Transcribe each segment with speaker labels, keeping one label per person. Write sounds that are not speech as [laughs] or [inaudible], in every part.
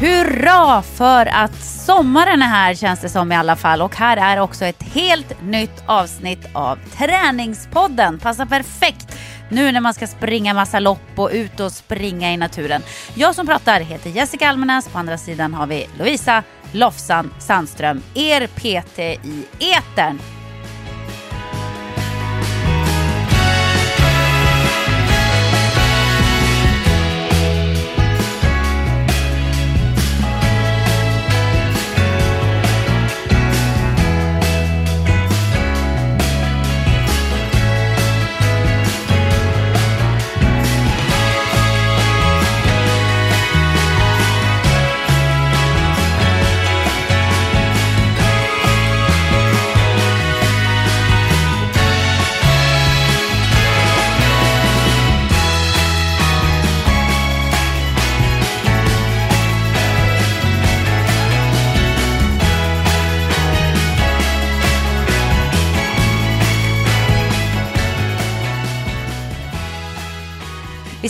Speaker 1: Hurra för att sommaren är här känns det som i alla fall. Och här är också ett helt nytt avsnitt av Träningspodden. Passar perfekt nu när man ska springa massa lopp och ut och springa i naturen. Jag som pratar heter Jessica Almenäs. På andra sidan har vi Lovisa Lofsan Sandström, er PT i etern.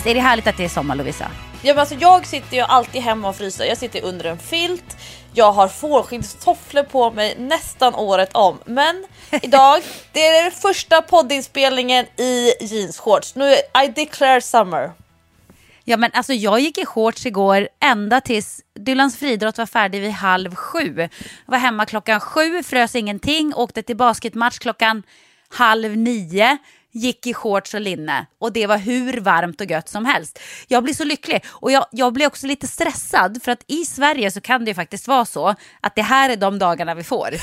Speaker 1: Visst är det härligt att det är sommar Lovisa?
Speaker 2: Ja, men alltså, jag sitter ju alltid hemma och fryser. Jag sitter under en filt. Jag har fårskinnstofflor på mig nästan året om. Men [laughs] idag, det är den första poddinspelningen i jeansshorts. Nu I declare summer.
Speaker 1: Ja men alltså jag gick i shorts igår ända tills Dylans friidrott var färdig vid halv sju. Jag var hemma klockan sju, frös ingenting, åkte till basketmatch klockan halv nio gick i shorts och linne och det var hur varmt och gött som helst. Jag blir så lycklig och jag, jag blir också lite stressad för att i Sverige så kan det ju faktiskt vara så att det här är de dagarna vi får. [laughs]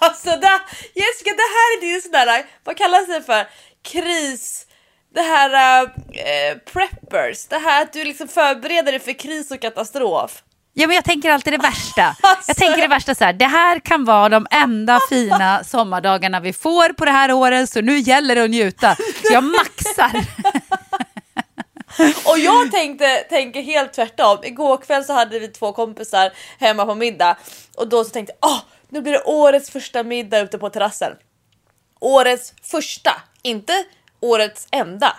Speaker 2: alltså det, Jessica, det här är din sån där, vad kallas det för? Kris det här äh, preppers, det här att du liksom förbereder dig för kris och katastrof.
Speaker 1: Ja, men jag tänker alltid det värsta. [laughs] Alltså. Jag tänker det värsta så här, det här kan vara de enda fina sommardagarna vi får på det här året, så nu gäller det att njuta. Så jag maxar.
Speaker 2: Och jag tänkte, tänker helt tvärtom. Igår kväll så hade vi två kompisar hemma på middag och då så tänkte jag, oh, nu blir det årets första middag ute på terrassen. Årets första, inte årets enda.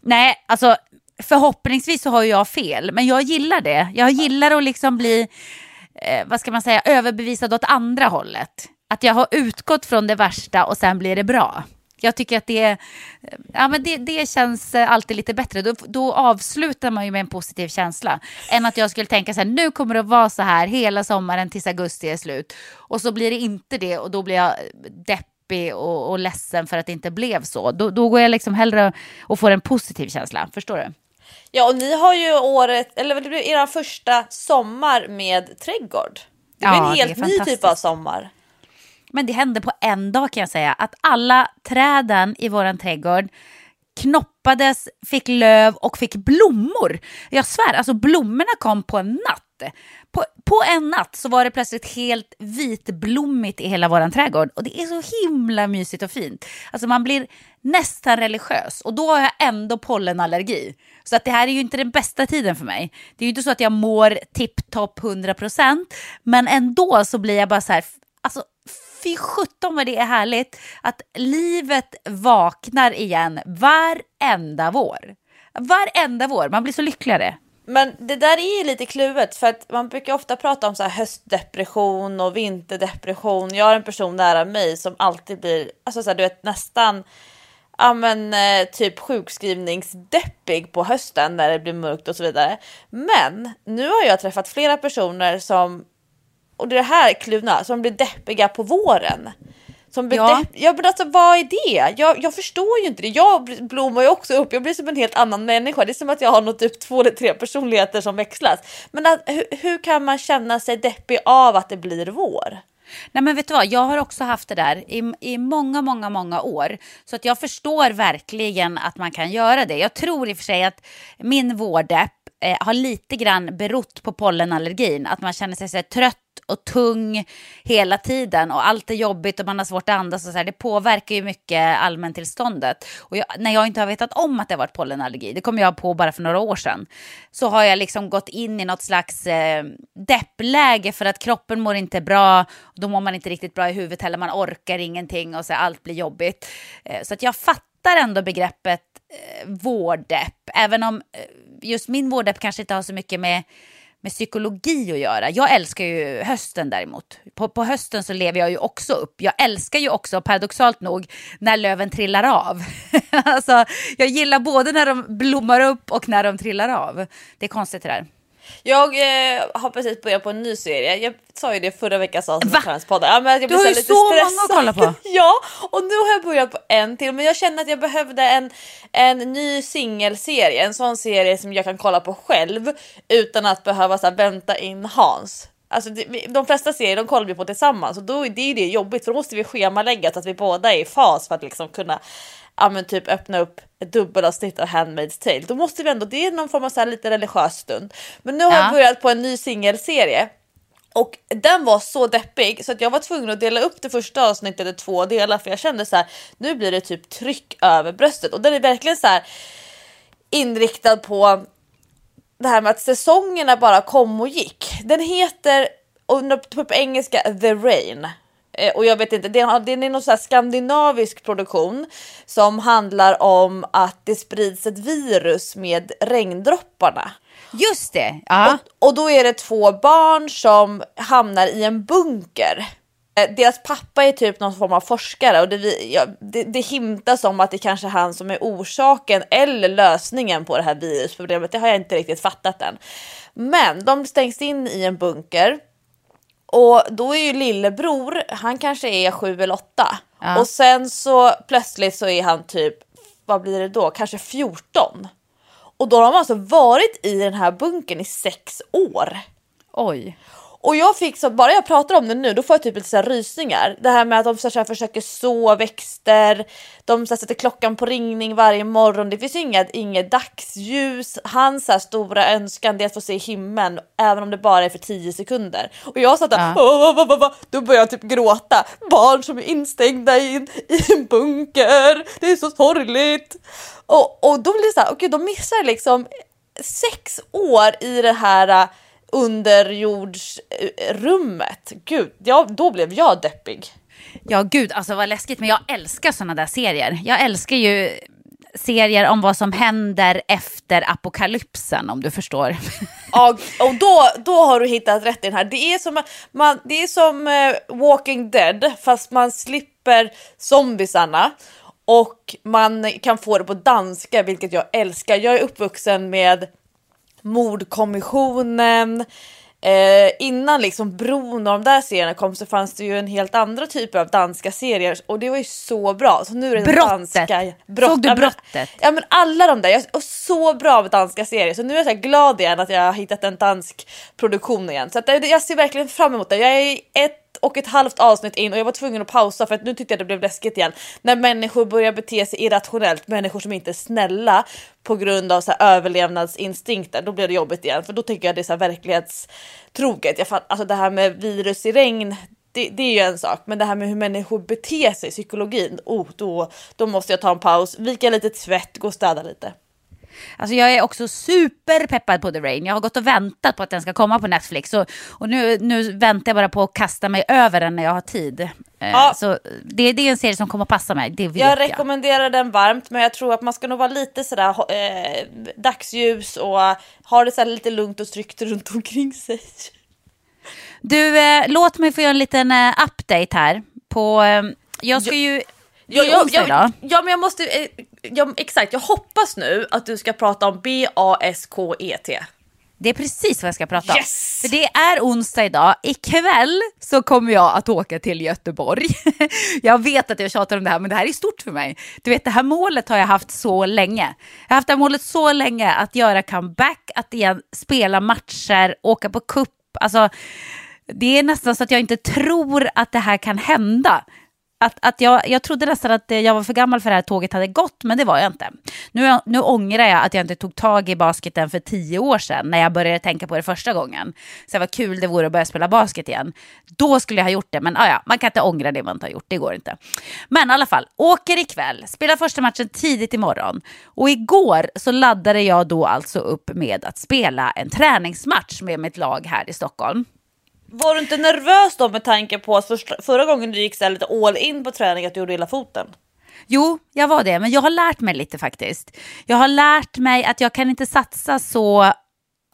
Speaker 1: Nej, alltså förhoppningsvis så har jag fel, men jag gillar det. Jag gillar att liksom bli, eh, vad ska man säga, överbevisad åt andra hållet. Att jag har utgått från det värsta och sen blir det bra. Jag tycker att det, ja, men det, det känns alltid lite bättre. Då, då avslutar man ju med en positiv känsla. Än att jag skulle tänka så här, nu kommer det att vara så här hela sommaren tills augusti är slut. Och så blir det inte det och då blir jag deppig och, och ledsen för att det inte blev så. Då, då går jag liksom hellre och får en positiv känsla. Förstår du?
Speaker 2: Ja, och ni har ju året, eller det blir era första sommar med trädgård. Det blir ja, en helt ny typ av sommar.
Speaker 1: Men det hände på en dag kan jag säga, att alla träden i våran trädgård knoppades, fick löv och fick blommor. Jag svär, alltså blommorna kom på en natt. På, på en natt så var det plötsligt helt vitblommigt i hela våran trädgård och det är så himla mysigt och fint. Alltså man blir nästan religiös och då har jag ändå pollenallergi. Så att det här är ju inte den bästa tiden för mig. Det är ju inte så att jag mår tipptopp 100% men ändå så blir jag bara så här, alltså fy sjutton vad det är härligt att livet vaknar igen varenda vår. Varenda vår, man blir så lyckligare.
Speaker 2: Men det där är lite kluvet för att man brukar ofta prata om så här höstdepression och vinterdepression. Jag har en person nära mig som alltid blir, alltså så här, du vet nästan ja men eh, typ sjukskrivningsdeppig på hösten när det blir mörkt och så vidare. Men nu har jag träffat flera personer som, och det är det här kluvna, som blir deppiga på våren. Som
Speaker 1: Ja.
Speaker 2: ja men alltså vad är det? Jag, jag förstår ju inte det. Jag bl- blommar ju också upp, jag blir som en helt annan människa. Det är som att jag har något typ två eller tre personligheter som växlas. Men att, hur, hur kan man känna sig deppig av att det blir vår?
Speaker 1: Nej men vet du vad, jag har också haft det där i, i många, många, många år. Så att jag förstår verkligen att man kan göra det. Jag tror i och för sig att min vårdepp eh, har lite grann berott på pollenallergin. Att man känner sig så trött och tung hela tiden och allt är jobbigt och man har svårt att andas och så här. Det påverkar ju mycket allmäntillståndet. Och jag, när jag inte har vetat om att det har varit pollenallergi, det kom jag på bara för några år sedan, så har jag liksom gått in i något slags eh, deppläge för att kroppen mår inte bra, då mår man inte riktigt bra i huvudet heller, man orkar ingenting och så här, allt blir jobbigt. Eh, så att jag fattar ändå begreppet eh, vårdepp, även om eh, just min vårdepp kanske inte har så mycket med med psykologi att göra. Jag älskar ju hösten däremot. På, på hösten så lever jag ju också upp. Jag älskar ju också, paradoxalt nog, när löven trillar av. [laughs] alltså, jag gillar både när de blommar upp och när de trillar av. Det är konstigt det där.
Speaker 2: Jag eh, har precis börjat på en ny serie. Jag sa ju det förra veckans avsnitt av. Ja, men att jag
Speaker 1: Du har ju så många att kolla på. [laughs]
Speaker 2: ja, och nu har jag börjat på en till. Men jag känner att jag behövde en, en ny singelserie. En sån serie som jag kan kolla på själv utan att behöva så här, vänta in Hans. Alltså de flesta serier de kollar vi på tillsammans och då är det det jobbigt för då måste vi schemalägga så att vi båda är i fas för att liksom kunna ja, men typ öppna upp ett dubbelavsnitt av Handmaid's Tale. Då måste vi ändå, det är någon form av så här lite religiös stund. Men nu har
Speaker 1: Ja.
Speaker 2: jag börjat på en ny singelserie och den var så deppig så att jag var tvungen att dela upp det första avsnittet i två delar för jag kände så här nu blir det typ tryck över bröstet och den är verkligen så här inriktad på det här med att säsongerna bara kom och gick. Den heter på engelska The Rain. Eh, Och jag vet inte, det är, någon så här skandinavisk produktion som handlar om att det sprids ett virus med regndropparna.
Speaker 1: Just det.
Speaker 2: Och, och då är det två barn som hamnar i en bunker. Eh, Deras pappa är typ någon form av forskare och det, ja, det, det hintas om att det kanske är han som är orsaken eller lösningen på det här virusproblemet. Det har jag inte riktigt fattat än. Men de stängs in i en bunker och då är ju lillebror, han kanske är sju eller åtta.
Speaker 1: Ja.
Speaker 2: Och sen så plötsligt så är han typ, vad blir det då, kanske 14. Och då har de alltså varit i den här bunkern i sex år.
Speaker 1: Oj.
Speaker 2: Och jag fick så, bara jag pratar om det nu, då får jag typ lite så här rysningar. Det här med att de så här försöker så växter, de så här sätter klockan på ringning varje morgon. Det finns ju inget, inget dagsljus. Hans så här stora önskan det är att få se himlen, även om det bara är för 10 sekunder. Och jag satt där,
Speaker 1: Ja.
Speaker 2: Då började jag typ gråta. Barn som är instängda i en, i en bunker, det är så sorgligt. Och, och då blir det så här, okej, de missar liksom sex år i det här underjordsrummet. Gud, ja, då blev jag deppig.
Speaker 1: Ja, gud, alltså vad läskigt. Men jag älskar såna där serier. Jag älskar ju serier om vad som händer efter apokalypsen, om du förstår. [laughs]
Speaker 2: Ja, och då, då har du hittat rätt i den här. Det är som, man, det är som eh, Walking Dead fast man slipper zombiesarna och man kan få det på danska vilket jag älskar. Jag är uppvuxen med Mordkommissionen. Eh, innan liksom Bron och de där serierna kom så fanns det ju en helt andra typer av danska serier och det var ju så bra. Så nu är det
Speaker 1: Brottet.
Speaker 2: danska
Speaker 1: Såg du
Speaker 2: Ja, men-
Speaker 1: Brottet?
Speaker 2: Ja men alla de där, jag är så bra med danska serier så nu är jag så glad igen att jag har hittat en dansk produktion igen. Så att jag ser verkligen fram emot det. Jag är ett och ett halvt avsnitt in och jag var tvungen att pausa för att nu tyckte jag det blev läskigt igen. När människor börjar bete sig irrationellt, människor som inte är snälla på grund av så här överlevnadsinstinkter, då blir det jobbigt igen. För då tycker jag det är så här verklighetstroget. Jag fan, alltså det här med virus i regn, det, det är ju en sak, men det här med hur människor beter sig, psykologin, oh, då, då måste jag ta en paus, vika lite tvätt, gå och städa lite.
Speaker 1: Alltså jag är också superpeppad på The Rain. Jag har gått och väntat på att den ska komma på Netflix. Och, och nu, nu väntar jag bara på att kasta mig över den när jag har tid. Eh,
Speaker 2: Ja.
Speaker 1: Så det, det är en serie som kommer att passa mig, det vet
Speaker 2: Jag
Speaker 1: jag.
Speaker 2: rekommenderar den varmt, men jag tror att man ska nog vara lite sådär eh, dagsljus och ha det så lite lugnt och tryggt runt omkring sig.
Speaker 1: Du, eh, låt mig få göra en liten eh, update här. På, eh, jag ska ju...
Speaker 2: Jag, jag,
Speaker 1: idag.
Speaker 2: ja men jag måste, eh, jag, exakt jag hoppas nu att du ska prata om B-A-S-K-E-T.
Speaker 1: Det är precis vad jag ska prata om.
Speaker 2: Yes!
Speaker 1: För det är onsdag idag. Ikväll så kommer jag att åka till Göteborg. [laughs] jag vet att jag tjatar om det här, men det här är stort för mig. Du vet, det här målet har jag haft så länge. Jag har haft det här målet så länge, att göra comeback, att igen spela matcher, åka på cup. Alltså, det är nästan så att jag inte tror att det här kan hända. Att, att jag, jag trodde nästan att jag var för gammal för det här tåget hade gått, men det var jag inte. Nu, nu ångrar jag att jag inte tog tag i basketen för tio år sedan, när jag började tänka på det första gången. Så vad kul det vore att börja spela basket igen. Då skulle jag ha gjort det, men ah, ja, man kan inte ångra det man inte har gjort, det går inte. Men i alla fall, åker ikväll, spelar första matchen tidigt imorgon. Och igår så laddade jag då alltså upp med att spela en träningsmatch med mitt lag här i Stockholm.
Speaker 2: Var du inte nervös då med tanke på att första, förra gången du gick så lite all in på träning att du gjorde illa foten?
Speaker 1: Jo, jag var det, men jag har lärt mig lite faktiskt. Jag har lärt mig att jag kan inte satsa så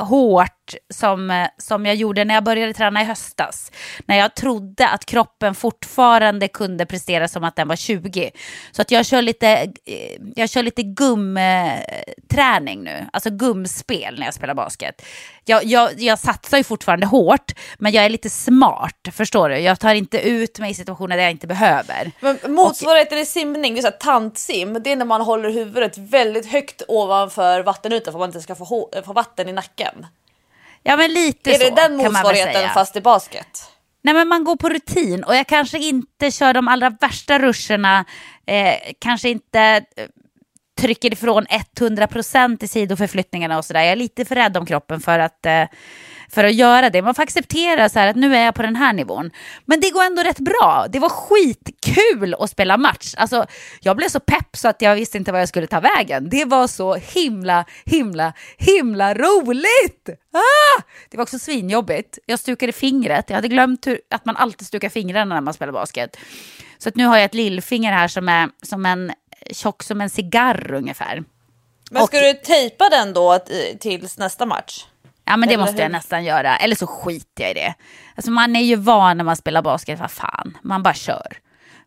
Speaker 1: hårt som, eh, som jag gjorde när jag började träna i höstas. När jag trodde att kroppen fortfarande kunde prestera som att den var 20. Så att jag kör lite, eh, jag kör lite gumträning nu, alltså gumspel när jag spelar basket. Jag, jag, jag satsar ju fortfarande hårt, men jag är lite smart, förstår du? Jag tar inte ut mig i situationer där jag inte behöver.
Speaker 2: Men motsvarigheten i simning, det är så här tantsim, det är när man håller huvudet väldigt högt ovanför vattenytan för att man inte ska få, hå- få vatten i nacken.
Speaker 1: Ja, men lite
Speaker 2: är
Speaker 1: så
Speaker 2: det den motsvarigheten fast i basket?
Speaker 1: Nej men man går på rutin och jag kanske inte kör de allra värsta ruscherna, eh, kanske inte eh, trycker ifrån 100% i sidoförflyttningarna och sådär. Jag är lite för rädd om kroppen för att, eh, för att göra det. Man får acceptera så här att nu är jag på den här nivån. Men det går ändå rätt bra. Det var skitkul att spela match. Alltså, jag blev så pepp så att jag visste inte vad jag skulle ta vägen. Det var så himla, himla, himla roligt! Ah! Det var också svinjobbigt. Jag stukade fingret. Jag hade glömt hur, att man alltid stukar fingrarna när man spelar basket. Så att nu har jag ett lillfinger här som är som en tjock som en cigarr ungefär.
Speaker 2: Men ska
Speaker 1: Och-
Speaker 2: du tejpa den då i- tills nästa match?
Speaker 1: Ja men det
Speaker 2: Eller
Speaker 1: måste jag
Speaker 2: hur?
Speaker 1: nästan göra. Eller så skiter jag i det. Alltså man är ju van när man spelar basket, vad fan, man bara kör.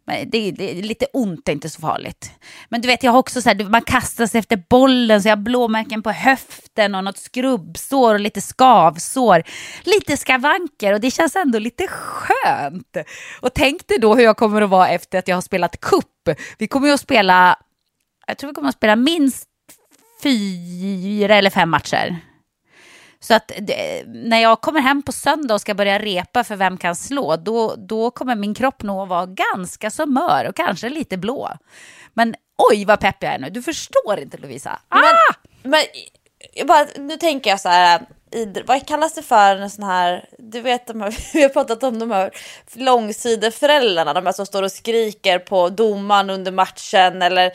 Speaker 1: Men det, det är lite ont är inte så farligt. Men du vet, jag har också så här, man kastar sig efter bollen så jag har blåmärken på höften och något skrubbsår och lite skavsår. Lite skavanker och det känns ändå lite skönt. Och tänk dig då hur jag kommer att vara efter att jag har spelat kupp. Vi kommer ju att spela, jag tror vi kommer att spela minst fyra eller fem matcher. Så att när jag kommer hem på söndag och ska börja repa för vem kan slå, då, då kommer min kropp nog att vara ganska så mör och kanske lite blå. Men oj vad pepp jag är nu, du förstår inte Lovisa. Ah!
Speaker 2: Men, men bara, nu tänker jag så här, id- vad kallas det för en sån här, du vet de här, [laughs] vi har pratat om de här långsideföräldrarna, de här som står och skriker på domaren under matchen eller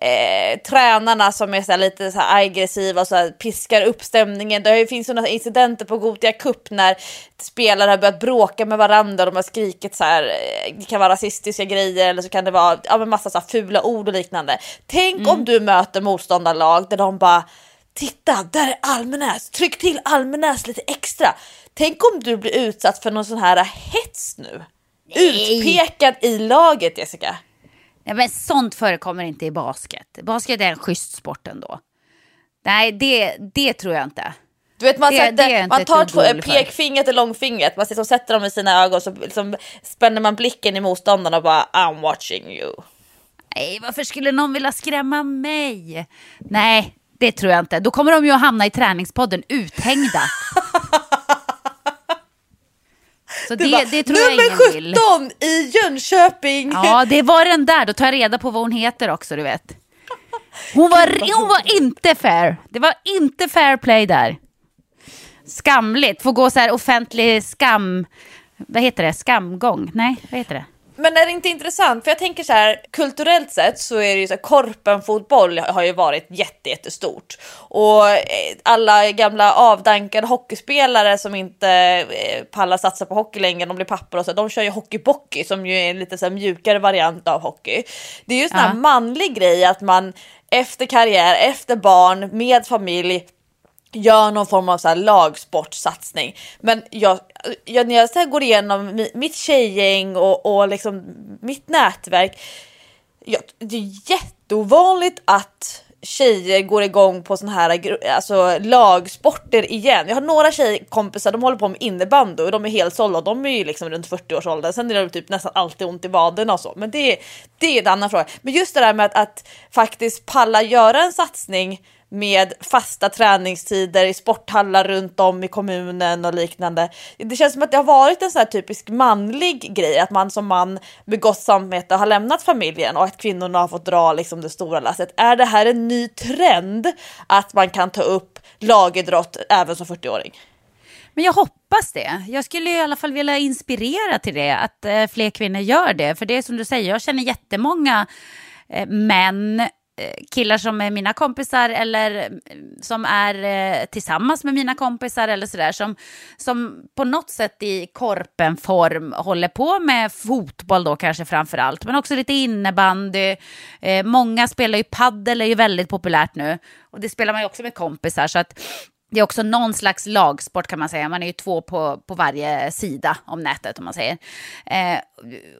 Speaker 2: eh, tränarna som är så lite så här aggressiva och så här piskar upp stämningen. Det finns sådana incidenter på Gothia Cup när spelare har börjat bråka med varandra och de har skrikit så här, eh, det kan vara rasistiska grejer eller så kan det vara ja, massa så här fula ord och liknande. Tänk om du möter motståndarlag där de bara Titta, där är Almenäs! Tryck till Almenäs lite extra! Tänk om du blir utsatt för någon sån här hets nu? Utpekad i laget Jessica.
Speaker 1: Nej, men sånt förekommer inte i basket. Basket är en schysst sport ändå. Nej, det, det tror jag inte.
Speaker 2: Du vet man,
Speaker 1: Det-
Speaker 2: sätter,
Speaker 1: det
Speaker 2: man tar två, pekfingret och långfingret, man liksom sätter dem i sina ögon så liksom spänner man blicken i motståndarna och bara I'm watching you.
Speaker 1: Nej, varför skulle någon vilja skrämma mig? Nej, det tror jag inte. Då kommer de ju att hamna i träningspodden uthängda. Så det,
Speaker 2: bara,
Speaker 1: det tror jag ingen
Speaker 2: Nummer
Speaker 1: vill.
Speaker 2: 17 i Jönköping!
Speaker 1: Ja, det var den där. Då tar jag reda på vad hon heter också, du vet. Hon var, hon var inte fair. Det var inte fair play där. Skamligt. Får gå så här offentlig skam... Vad heter det? Skamgång? Nej, vad heter det?
Speaker 2: Men är det inte intressant? För jag tänker så här, kulturellt sett så är det ju så här, korpenfotboll har ju varit jätte, jättestort. Och eh, alla gamla avdankade hockeyspelare som inte eh, pallar satsa på hockey längre, de blir pappor och så, de kör ju hockeybockey som ju är en lite så här mjukare variant av hockey. Det är ju en sån här
Speaker 1: Ja.
Speaker 2: manlig grej att man efter karriär, efter barn, med familj gör någon form av så här lagsportsatsning. Men jag, jag, när jag så här går igenom mitt tjejgäng och, och liksom mitt nätverk. Jag, det är jätteovanligt att tjejer går igång på såna här alltså, lagsporter igen. Jag har några tjejkompisar, de håller på med innebandy och de är helt sålda. De är ju liksom runt 40 års ålder. Sen är det typ nästan alltid ont i vaderna och så. Men det, det är en annan fråga. Men just det där med att, att faktiskt palla göra en satsning med fasta träningstider i sporthallar runt om i kommunen och liknande. Det känns som att det har varit en sån här typisk manlig grej, att man som man med gott samvete har lämnat familjen och att kvinnorna har fått dra liksom det stora lasset. Är det här en ny trend att man kan ta upp lagidrott även som 40-åring?
Speaker 1: Men jag hoppas det. Jag skulle i alla fall vilja inspirera till det, att eh, fler kvinnor gör det. För det är som du säger, jag känner jättemånga eh, män Eh, killar som är mina kompisar eller eh, som är eh, tillsammans med mina kompisar eller sådär som, som på något sätt i korpenform håller på med fotboll då kanske framför allt men också lite innebandy. många spelar ju paddel är ju väldigt populärt nu och det spelar man ju också med kompisar så att det är också någon slags lagsport kan man säga. Man är ju två på, på varje sida om nätet om man säger. Eh,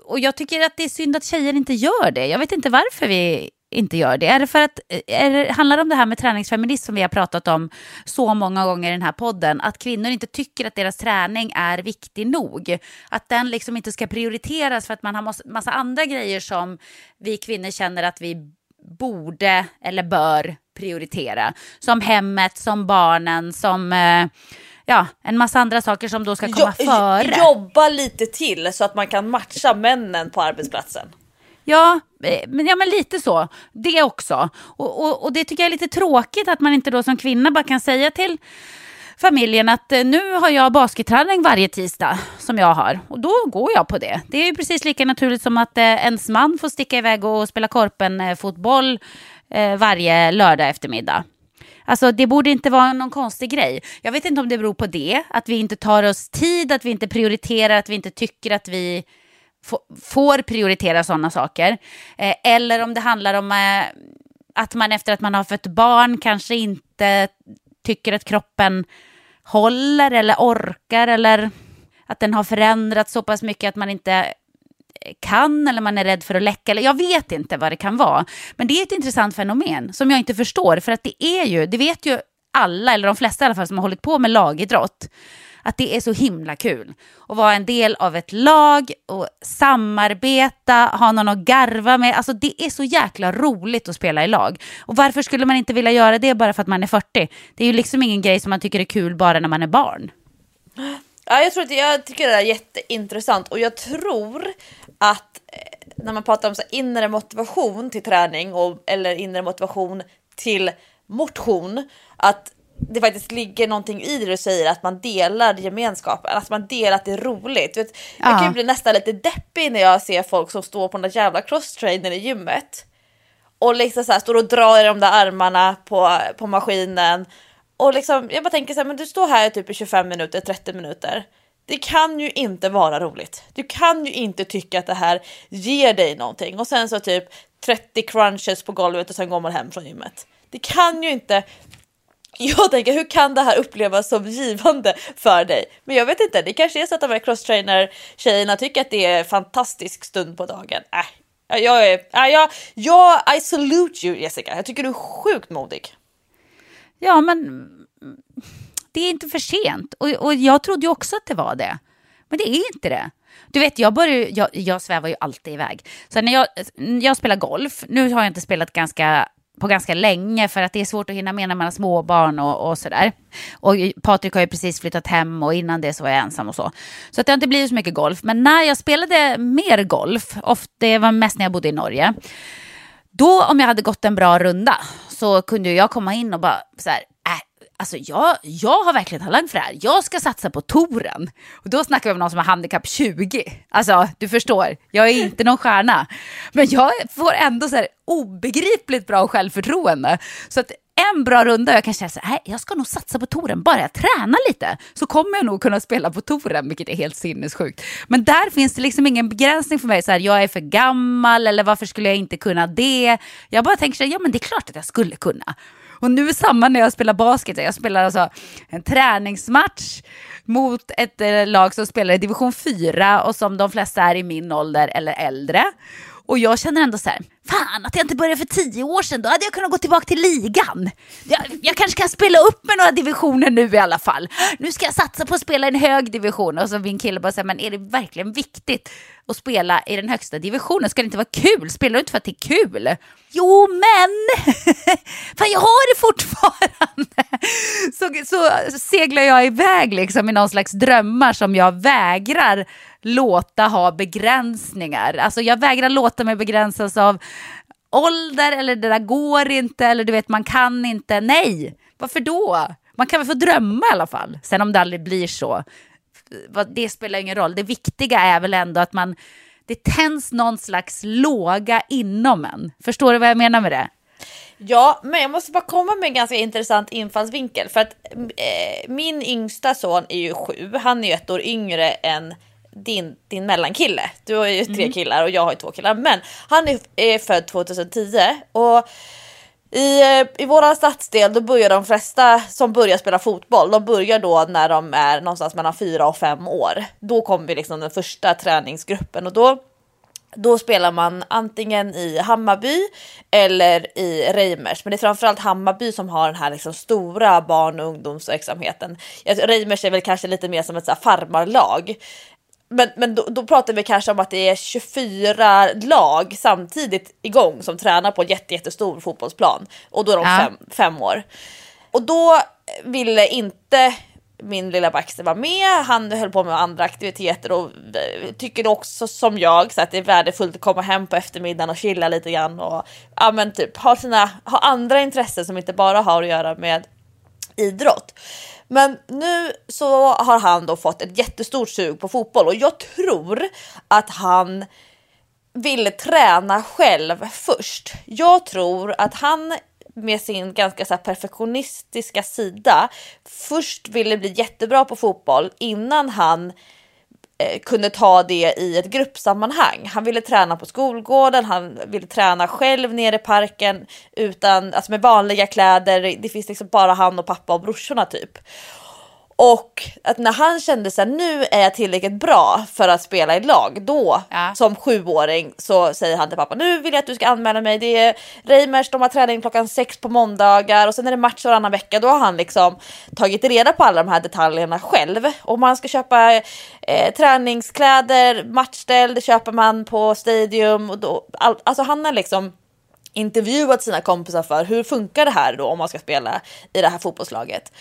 Speaker 1: och jag tycker att det är synd att tjejer inte gör det. Jag vet inte varför vi inte gör det? Är det för att, det, handlar det om det här med träningsfeminism som vi har pratat om så många gånger i den här podden? Att kvinnor inte tycker att deras träning är viktig nog. Att den liksom inte ska prioriteras för att man har massa, massa andra grejer som vi kvinnor känner att vi borde eller bör prioritera. Som hemmet, som barnen, som eh, ja, en massa andra saker som då ska komma jo, före.
Speaker 2: Jobba lite till så att man kan matcha männen på arbetsplatsen.
Speaker 1: Ja, eh, men, ja, men lite så. Det också. Och, och, och det tycker jag är lite tråkigt att man inte då som kvinna bara kan säga till familjen att eh, nu har jag basketträning varje tisdag som jag har och då går jag på det. Det är ju precis lika naturligt som att eh, ens man får sticka iväg och spela korpenfotboll varje lördag eftermiddag. Alltså det borde inte vara någon konstig grej. Jag vet inte om det beror på det, att vi inte tar oss tid, att vi inte prioriterar, att vi inte tycker att vi får prioritera sådana saker. Eh, eller om det handlar om eh, att man efter att man har fött barn kanske inte tycker att kroppen håller eller orkar eller att den har förändrats så pass mycket att man inte eh, kan eller man är rädd för att läcka. Eller jag vet inte vad det kan vara. Men det är ett intressant fenomen som jag inte förstår. För att det är ju, det vet ju alla, eller de flesta i alla fall, som har hållit på med lagidrott att det är så himla kul att vara en del av ett lag och samarbeta, ha någon att garva med. Alltså det är så jäkla roligt att spela i lag. Och varför skulle man inte vilja göra det bara för att man är 40? Det är ju liksom ingen grej som man tycker är kul bara när man är barn.
Speaker 2: Ja, jag, tror att, jag tycker det är jätteintressant och jag tror att eh, när man pratar om så inre motivation till träning och, eller inre motivation till motion, att det faktiskt ligger någonting i det du säger, att man delar gemenskapen, att man delar att det är roligt. Vet, ja. Jag kan ju bli nästan lite deppig när jag ser folk som står på den där jävla crosstrainern i gymmet och liksom så här, står och drar i de där armarna på, på maskinen. Och liksom, jag bara tänker så här, men du står här typ i 25 minuter, 30 minuter. Det kan ju inte vara roligt. Du kan ju inte tycka att det här ger dig någonting och sen så typ 30 crunches på golvet och sen går man hem från gymmet. Det kan ju inte jag tänker hur kan det här upplevas som givande för dig? Men jag vet inte, det kanske är så att de här crosstrainer tjejerna tycker att det är en fantastisk stund på dagen. Äh, jag är, äh, jag, jag, I salute you Jessica, jag tycker du är sjukt modig.
Speaker 1: Ja, men det är inte för sent och, och jag trodde ju också att det var det. Men det är inte det. Du vet, jag, börjar, jag, jag svävar ju alltid iväg. Så när jag, jag spelar golf, nu har jag inte spelat ganska på ganska länge för att det är svårt att hinna med när man har småbarn och, och sådär. Och Patrik har ju precis flyttat hem och innan det så var jag ensam och så. Så att det har inte blivit så mycket golf. Men när jag spelade mer golf, ofta, det var mest när jag bodde i Norge, då om jag hade gått en bra runda så kunde jag komma in och bara så här, Alltså jag, jag har verkligen talang för det här. Jag ska satsa på touren. Och då snackar vi om någon som har handikapp 20. Alltså, du förstår, jag är inte någon stjärna. Men jag får ändå så här obegripligt bra självförtroende. Så att en bra runda, jag kan säga så här, jag ska nog satsa på touren, bara jag tränar lite så kommer jag nog kunna spela på touren, vilket är helt sinnessjukt. Men där finns det liksom ingen begränsning för mig, så här, jag är för gammal eller varför skulle jag inte kunna det? Jag bara tänker så här, ja men det är klart att jag skulle kunna. Och nu är samma när jag spelar basket. Jag spelar alltså en träningsmatch mot ett eh, lag som spelar i division 4 och som de flesta är i min ålder eller äldre. Och jag känner ändå så här, fan att jag inte började för tio år sedan, då hade jag kunnat gå tillbaka till ligan. Jag, jag kanske kan spela upp med några divisioner nu i alla fall. Nu ska jag satsa på att spela i en hög division. Och så min kille bara säger, men är det verkligen viktigt och spela i den högsta divisionen? Ska det inte vara kul? Spelar du inte för att det är kul? Jo, men [laughs] fan jag har det fortfarande. Så, så seglar jag iväg liksom i någon slags drömmar som jag vägrar låta ha begränsningar. Alltså jag vägrar låta mig begränsas av ålder eller det där går inte eller du vet man kan inte. Nej, varför då? Man kan väl få drömma i alla fall. Sen om det aldrig blir så, det spelar ingen roll. Det viktiga är väl ändå att man, det tänds någon slags låga inom en. Förstår du vad jag menar med det?
Speaker 2: Ja, men jag måste bara komma med en ganska intressant infallsvinkel. För att eh, min yngsta son är ju sju. Han är ju ett år yngre än din, din mellankille. Du har ju tre mm. killar och jag har ju två killar. Men han är, är född 2010 och i, eh, I våran stadsdel då börjar de flesta som börjar spela fotboll, de börjar då när de är någonstans mellan fyra och fem år. Då kommer liksom den första träningsgruppen och då då spelar man antingen i Hammarby eller i Reimers. Men det är framförallt Hammarby som har den här liksom stora barn och ungdomsverksamheten. Reimers är väl kanske lite mer som ett så farmarlag men, men då, då, pratar vi kanske om att det är 24 lag samtidigt igång som tränar på en jätte, jättestor fotbollsplan och då är de ja. fem, fem år. Och då ville inte min lilla Baxter vara med. Han höll på med andra aktiviteter och eh, tycker också som jag så att det är värdefullt att komma hem på eftermiddagen och chilla lite grann och ja, men typ ha sina ha andra intressen som inte bara har att göra med idrott. Men nu så har han då fått ett jättestort sug på fotboll och jag tror att han ville träna själv först. Jag tror att han med sin ganska så perfektionistiska sida först ville bli jättebra på fotboll innan han Eh, kunde ta det i ett gruppsammanhang. Han ville träna på skolgården, han ville träna själv nere i parken utan, alltså med vanliga kläder. Det finns liksom bara han och pappa och brorsorna typ. Och att när han kände sig nu är jag tillräckligt bra för att spela i lag, då ja. som sjuåring så säger han till pappa nu vill jag att du ska anmäla mig. Det är Reimers, de har träning klockan sex på måndagar och sen är det match varannan vecka. Då har han liksom tagit reda på alla de här detaljerna själv. Om man ska köpa eh, träningskläder, matchställ, det köper man på Stadium och då, all, alltså han har liksom intervjuat sina kompisar för hur funkar det här då om man ska spela i det här fotbollslaget.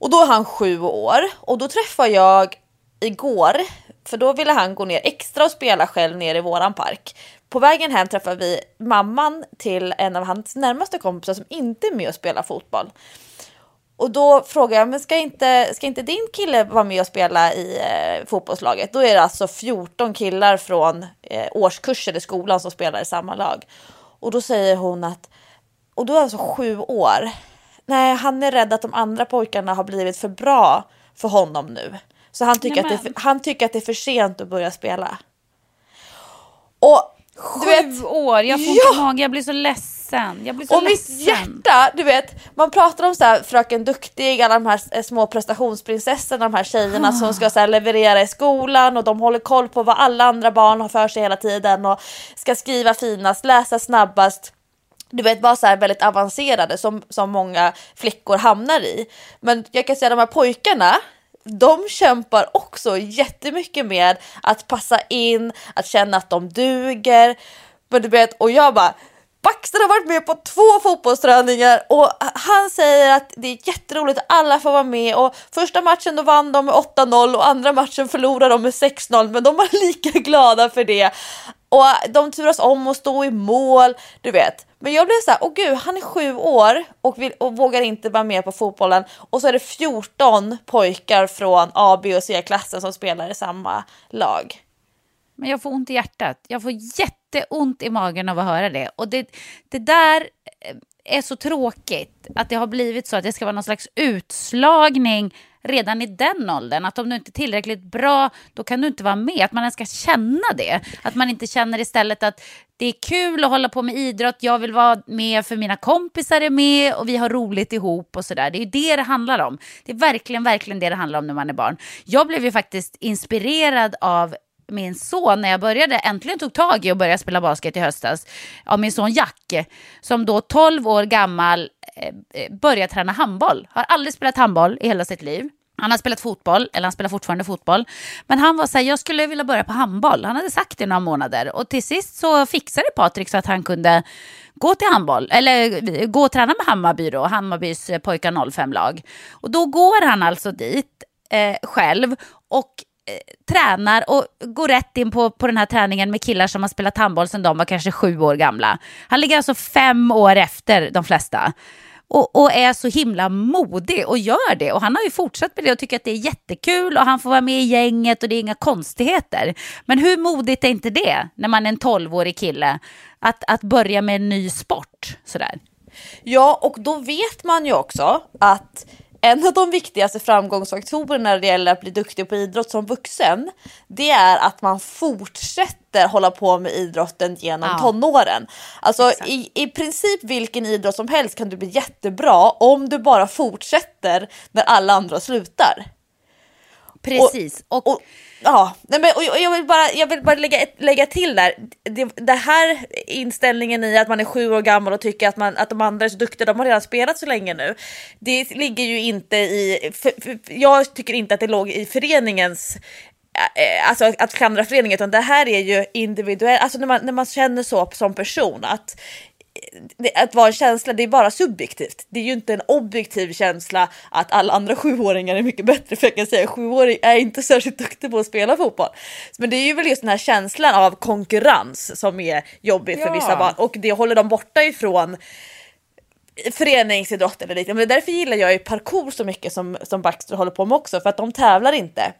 Speaker 2: Och då är han sju år och då träffar jag igår, för då ville han gå ner extra och spela själv ner i våran park. På vägen hem träffar vi mamman till en av hans närmaste kompisar som inte är med och spelar fotboll. Och då frågar jag, men ska inte, ska inte din kille vara med och spela i eh, fotbollslaget? Då är det alltså 14 killar från eh, årskurser i skolan som spelar i samma lag. Och då säger hon att, och då är alltså sju år. Nej, han är rädd att de andra pojkarna har blivit för bra för honom nu. Så han tycker, att, det, han tycker att det är för sent att börja spela.
Speaker 1: Och Sju vet, år, jag får ja! mage, jag blir så ledsen. Jag blir så
Speaker 2: och ledsen. mitt hjärta, du vet, man pratar om så här, Fröken Duktig, alla de här eh, små prestationsprinsessorna, de här tjejerna ah. som ska så här, leverera i skolan och de håller koll på vad alla andra barn har för sig hela tiden och ska skriva finast, läsa snabbast du vet bara så här väldigt avancerade som, som många flickor hamnar i. Men jag kan säga de här pojkarna, de kämpar också jättemycket med att passa in, att känna att de duger. Men du vet, och jag bara Baxter har varit med på två fotbollsträningar och han säger att det är jätteroligt att alla får vara med och första matchen då vann de med 8-0 och andra matchen förlorade de med 6-0 men de var [laughs] lika glada för det. Och de turas om att stå i mål, du vet. Men jag blev så här, åh gud, han är sju år och, vill, och vågar inte vara med på fotbollen. Och så är det 14 pojkar från A, B och C-klassen som spelar i samma lag.
Speaker 1: Men jag får ont i hjärtat. Jag får jätteont i magen av att höra det. Och det, det där eh, är så tråkigt att det har blivit så att det ska vara någon slags utslagning redan i den åldern. Att om du inte är tillräckligt bra, då kan du inte vara med. Att man ens ska känna det. Att man inte känner istället att det är kul att hålla på med idrott, jag vill vara med för mina kompisar är med och vi har roligt ihop och sådär. Det är ju det det handlar om. Det är verkligen, verkligen det det handlar om när man är barn. Jag blev ju faktiskt inspirerad av min son när jag började, äntligen tog tag i att börja spela basket i höstas, av min son Jack, som då 12 år gammal eh, eh började träna handboll. Har aldrig spelat handboll i hela sitt liv. Han har spelat fotboll, eller han spelar fortfarande fotboll. Men han var så här, jag skulle vilja börja på handboll. Han hade sagt det några månader. Och till sist så fixade Patrik så att han kunde gå till handboll, eller eh, gå och träna med Hammarby då, Hammarbys eh, pojkar 05-lag. Och då går han alltså dit eh, själv och tränar och går rätt in på, på den här träningen med killar som har spelat handboll sedan de var kanske sju år gamla. Han ligger alltså fem år efter de flesta och, och, är så himla modig och gör det. Och han har ju fortsatt med det och tycker att det är jättekul och han får vara med i gänget och det är inga konstigheter. Men hur modigt är inte det när man är en tolvårig kille att, att börja med en ny sport sådär?
Speaker 2: Ja, och då vet man ju också att en av de viktigaste framgångsfaktorerna när det gäller att bli duktig på idrott som vuxen, det är att man fortsätter hålla på med idrotten genom ja. tonåren. Alltså i, i princip vilken idrott som helst kan du bli jättebra om du bara fortsätter när alla andra slutar.
Speaker 1: Precis.
Speaker 2: och, och, och Ja, nej men, och jag vill bara, jag vill bara lägga, lägga till där. Det, det, här inställningen i att man är sju år gammal och tycker att, man, att de andra är så duktiga, de har redan spelat så länge nu. Det ligger ju inte i, för, för, jag tycker inte att det låg i föreningens eh, Alltså att klandra föreningen utan det här är ju individuellt, alltså när man, när man känner så som person att att vara en känsla, det är bara subjektivt. Det är ju inte en objektiv känsla att alla andra sjuåringar är mycket bättre. För jag kan säga sjuåring är inte särskilt duktig på att spela fotboll. Men det är ju väl just den här känslan av konkurrens som är jobbig för ja. vissa barn och det håller dem borta ifrån föreningsidrott eller liknande. Men därför gillar jag ju parkour så mycket som, som Baxter håller på med också för att de tävlar inte.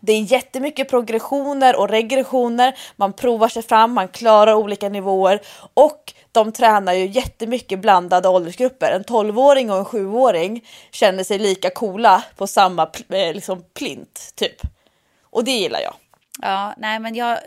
Speaker 2: Det är jättemycket progressioner och regressioner, man provar sig fram, man klarar olika nivåer och de tränar ju jättemycket blandade åldersgrupper. En 12-åring och en 7-åring känner sig lika coola på samma eh, liksom plint typ. Och det gillar jag.
Speaker 1: Ja, nej men jag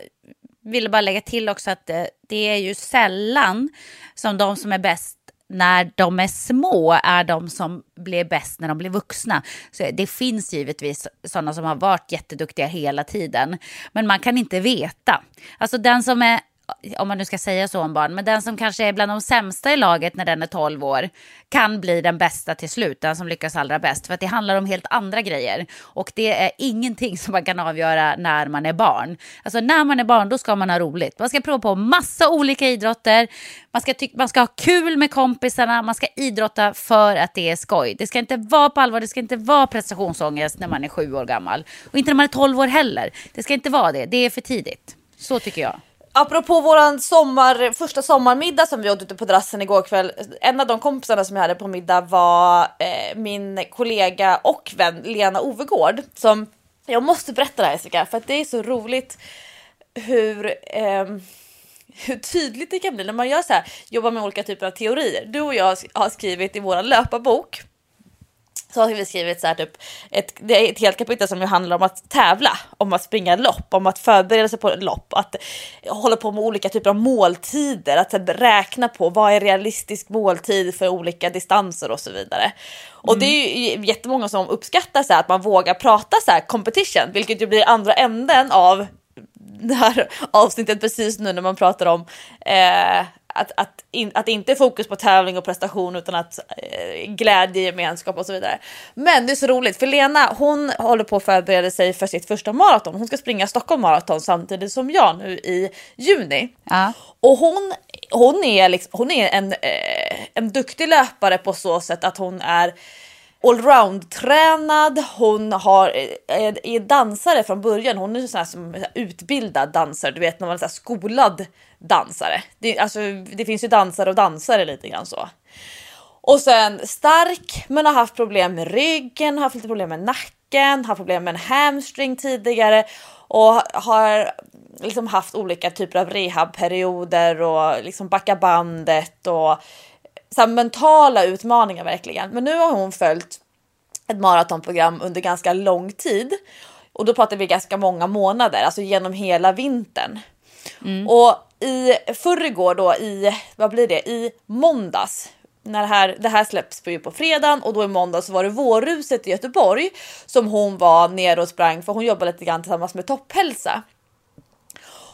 Speaker 1: ville bara lägga till också att det, det är ju sällan som de som är bäst när de är små är de som blir bäst när de blir vuxna. Så det finns givetvis sådana som har varit jätteduktiga hela tiden. Men man kan inte veta. Alltså den som är om man nu ska säga så om barn, men den som kanske är bland de sämsta i laget när den är 12 år kan bli den bästa till slut, den som lyckas allra bäst. För att det handlar om helt andra grejer. Och det är ingenting som man kan avgöra när man är barn. Alltså när man är barn, då ska man ha roligt. Man ska prova på massa olika idrotter. Man ska, man ska ha kul med kompisarna, man ska idrotta för att det är skoj. Det ska inte vara på allvar, det ska inte vara prestationsångest när man är sju år gammal. Och inte när man är 12 år heller. Det ska inte vara det, det är för tidigt. Så tycker jag.
Speaker 2: Apropå våran sommar, första sommarmiddag som vi åt ute på terrassen igår kväll. En av de kompisarna som jag hade på middag var eh, min kollega och vän Lena Ovegård. Som, jag måste berätta det här Jessica för att det är så roligt hur, eh, hur tydligt det kan bli när man gör så här, jobbar med olika typer av teorier. Du och jag har skrivit i vår löparbok så har vi skrivit så här typ ett, det är ett helt kapitel som handlar om att tävla, om att springa lopp, om att förbereda sig på lopp, att hålla på med olika typer av måltider, att räkna på vad är realistisk måltid för olika distanser och så vidare. Mm. Och det är ju jättemånga som uppskattar så här, att man vågar prata så här competition, vilket ju blir andra änden av det här avsnittet precis nu när man pratar om eh, att, att, in, att inte fokus på tävling och prestation utan att eh, glädje, gemenskap och så vidare. Men det är så roligt för Lena hon håller på att förbereda sig för sitt första maraton. Hon ska springa Stockholm maraton samtidigt som jag nu i juni.
Speaker 1: Ja.
Speaker 2: Och hon, hon är, liksom, hon är en, eh, en duktig löpare på så sätt att hon är allround-tränad, hon har, är, är, dansare från början. Hon är sån här som utbildad dansare, du vet när man är så skolad dansare. Det, alltså, det finns ju dansare och dansare lite grann så. Och sen stark men har haft problem med ryggen, haft lite problem med nacken, haft problem med en hamstring tidigare och har liksom haft olika typer av rehabperioder och liksom backa bandet och så mentala utmaningar verkligen. Men nu har hon följt ett maratonprogram under ganska lång tid och då pratar vi ganska många månader, alltså genom hela vintern. Mm. Och i förrgår då i, vad blir det, i måndags när det här, det här släpps på, på fredagen och då i måndag så var det vårruset i Göteborg som hon var nere och sprang för hon jobbar lite grann tillsammans med Topphälsa.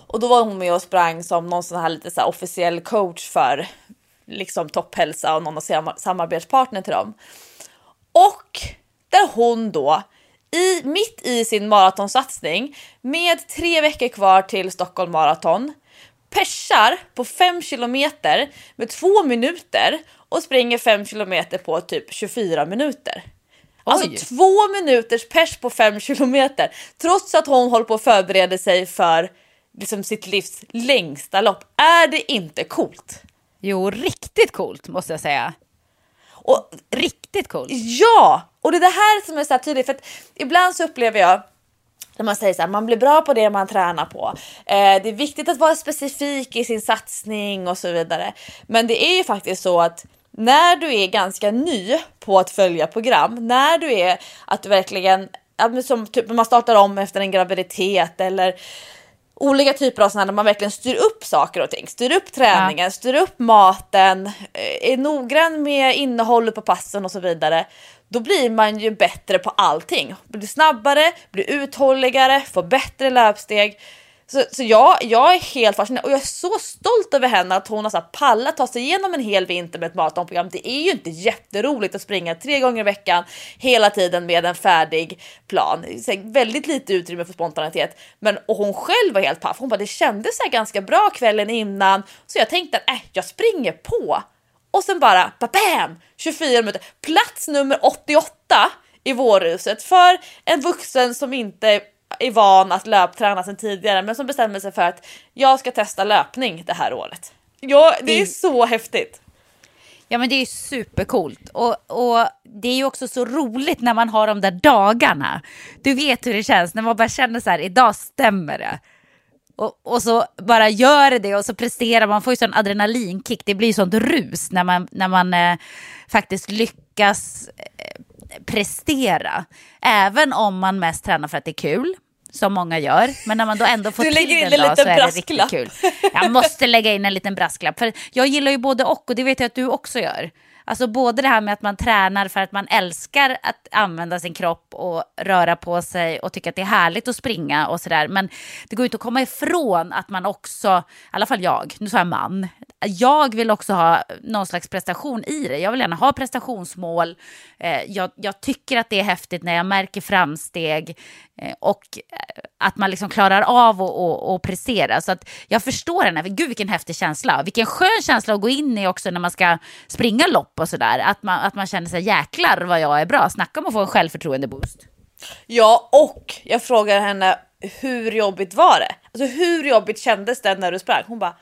Speaker 2: Och då var hon med och sprang som någon sån här lite så här officiell coach för liksom topphälsa och någon av samarbetspartner till dem. Och där hon då i, mitt i sin maratonsatsning med tre veckor kvar till Stockholm Marathon persar på 5 kilometer med två minuter och springer 5 kilometer på typ 24 minuter. Alltså två minuters pers på 5 [laughs] kilometer trots att hon håller på att förbereda sig för liksom sitt livs längsta lopp. Är det inte coolt?
Speaker 1: Jo, riktigt coolt måste jag säga. Och, riktigt coolt.
Speaker 2: Ja, och det är det här som är så här tydligt för att ibland så upplever jag när man säger så här, man blir bra på det man tränar på. Eh, det är viktigt att vara specifik i sin satsning och så vidare. Men det är ju faktiskt så att när du är ganska ny på att följa program, när du är att du verkligen, som typ man startar om efter en graviditet eller olika typer av sådana där man verkligen styr upp saker och ting. Styr upp träningen, ja. styr upp maten, eh, är noggrann med innehållet på passen och så vidare. Då blir man ju bättre på allting. Blir snabbare, blir uthålligare, får bättre löpsteg. Så, så jag, jag är helt fascinerad och jag är så stolt över henne att hon har så pallat ta sig igenom en hel vinter med ett maratonprogram. Det är ju inte jätteroligt att springa tre gånger i veckan hela tiden med en färdig plan. Väldigt lite utrymme för spontanitet. Men och hon själv var helt paff. Hon bara det kändes så ganska bra kvällen innan så jag tänkte att äh, jag springer på. Och sen bara bam! 24 minuter. Plats nummer 88 i vårhuset för en vuxen som inte är van att löpträna sedan tidigare men som bestämmer sig för att jag ska testa löpning det här året. Ja, det är så häftigt.
Speaker 1: Ja men det är supercoolt och, och det är ju också så roligt när man har de där dagarna. Du vet hur det känns när man bara känner så här, idag stämmer det. Och, och så bara gör det och så presterar man, får ju sån adrenalinkick, det blir sånt rus när man, när man eh, faktiskt lyckas eh, prestera. Även om man mest tränar för att det är kul, som många gör. Men när man då ändå får till den dag så är det riktigt kul. Jag måste lägga in en liten brasklapp. För jag gillar ju både och och det vet jag att du också gör. Alltså både det här med att man tränar för att man älskar att använda sin kropp och röra på sig och tycker att det är härligt att springa och sådär. Men det går inte att komma ifrån att man också, i alla fall jag, nu sa jag man, jag vill också ha någon slags prestation i det. Jag vill gärna ha prestationsmål. Eh, jag, jag tycker att det är häftigt när jag märker framsteg Eh, och eh, att man liksom klarar av att prestera. Så att jag förstår henne. Gud vilken häftig känsla. Vilken skön känsla att gå in i också när man ska springa lopp och sådär. Att man, att man känner sig jäklar vad jag är bra. Snacka om att få en självförtroende-boost.
Speaker 2: Ja, och jag frågar henne hur jobbigt var det? Alltså hur jobbigt kändes det när du sprang? Hon bara,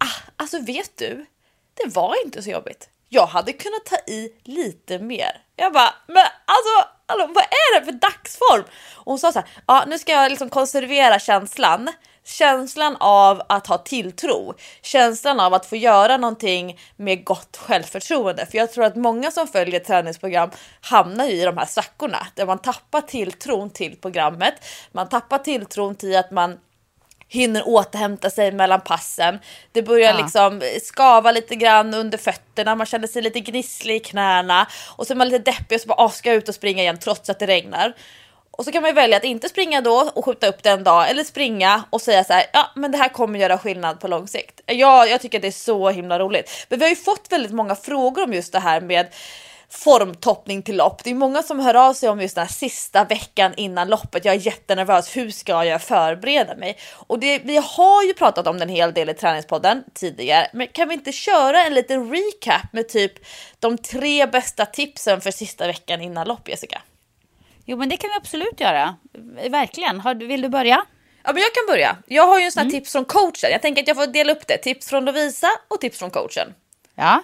Speaker 2: ah, alltså vet du, det var inte så jobbigt. Jag hade kunnat ta i lite mer. Jag bara, men alltså, hallå vad är det för dagsform? Och hon sa så här, ja nu ska jag liksom konservera känslan. Känslan av att ha tilltro, känslan av att få göra någonting med gott självförtroende. För jag tror att många som följer träningsprogram hamnar i de här svackorna där man tappar tilltron till programmet. Man tappar tilltron till att man hinner återhämta sig mellan passen. Det börjar ja. liksom skava lite grann under fötterna, man känner sig lite gnisslig i knäna och så är man lite deppig och så bara ah, ska jag ut och springa igen trots att det regnar. Och så kan man välja att inte springa då och skjuta upp det en dag eller springa och säga så här, ja men det här kommer göra skillnad på lång sikt. Ja, jag tycker det är så himla roligt. Men vi har ju fått väldigt många frågor om just det här med formtoppning till lopp. Det är många som hör av sig om just den här sista veckan innan loppet. Jag är jättenervös. Hur ska jag förbereda mig? Och det, vi har ju pratat om den en hel del i träningspodden tidigare, men kan vi inte köra en liten recap med typ de tre bästa tipsen för sista veckan innan lopp, Jessica?
Speaker 1: Jo, men det kan vi absolut göra. Verkligen. Har, vill du börja?
Speaker 2: Ja, men jag kan börja. Jag har ju en sån mm. tips från coachen. Jag tänker att jag får dela upp det. Tips från Lovisa och tips från coachen.
Speaker 1: Ja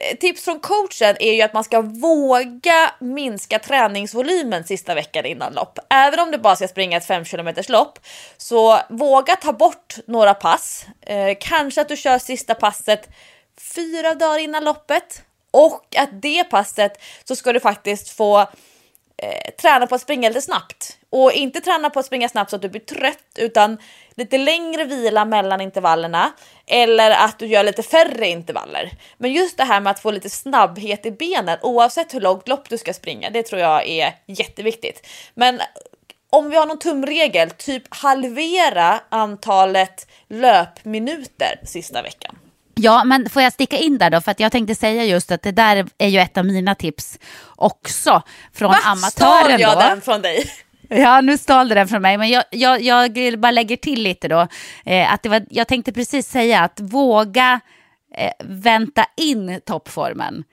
Speaker 1: Eh,
Speaker 2: tips från coachen är ju att man ska våga minska träningsvolymen sista veckan innan lopp. Även om du bara ska springa ett 5 km lopp så våga ta bort några pass. Eh, kanske att du kör sista passet fyra dagar innan loppet och att det passet så ska du faktiskt få eh, träna på att springa lite snabbt och inte träna på att springa snabbt så att du blir trött utan lite längre vila mellan intervallerna eller att du gör lite färre intervaller. Men just det här med att få lite snabbhet i benen oavsett hur långt lopp du ska springa, det tror jag är jätteviktigt. Men om vi har någon tumregel, typ halvera antalet löpminuter sista veckan.
Speaker 1: Ja, men får jag sticka in där då? För att jag tänkte säga just att det där är ju ett av mina tips också från
Speaker 2: Va?
Speaker 1: amatören.
Speaker 2: Stal jag
Speaker 1: då.
Speaker 2: den från dig?
Speaker 1: Ja, nu stal du den från mig, men jag, jag, jag bara lägger till lite då. Eh, att det var, jag tänkte precis säga att våga eh, vänta in toppformen.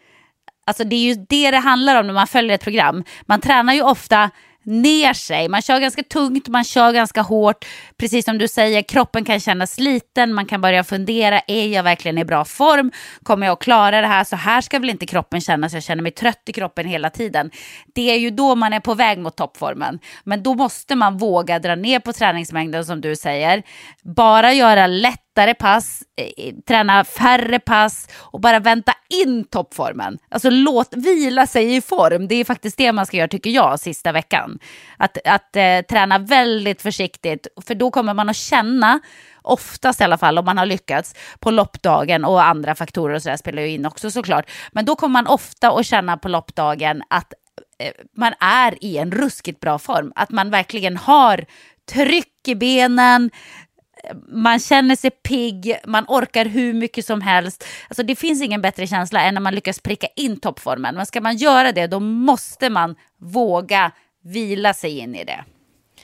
Speaker 1: Alltså det är ju det det handlar om när man följer ett program. Man tränar ju ofta ner sig. Man kör ganska tungt, man kör ganska hårt. Precis som du säger, kroppen kan kännas sliten, man kan börja fundera, är jag verkligen i bra form? Kommer jag att klara det här? Så här ska väl inte kroppen kännas, jag känner mig trött i kroppen hela tiden. Det är ju då man är på väg mot toppformen. Men då måste man våga dra ner på träningsmängden som du säger. Bara göra lätt lättare pass, eh, träna färre pass och bara vänta in toppformen. Alltså låt vila sig i form. Det är faktiskt det man ska göra tycker jag sista veckan. Att, att eh, träna väldigt försiktigt för då kommer man att känna oftast i alla fall om man har lyckats på loppdagen och andra faktorer och så där spelar ju in också såklart. Men då kommer man ofta att känna på loppdagen att eh, man är i en ruskigt bra form. Att man verkligen har tryck i benen, man känner sig pigg, man orkar hur mycket som helst. Alltså det finns ingen bättre känsla än när man lyckas pricka in toppformen. Men ska man göra det, då måste man våga vila sig in i det.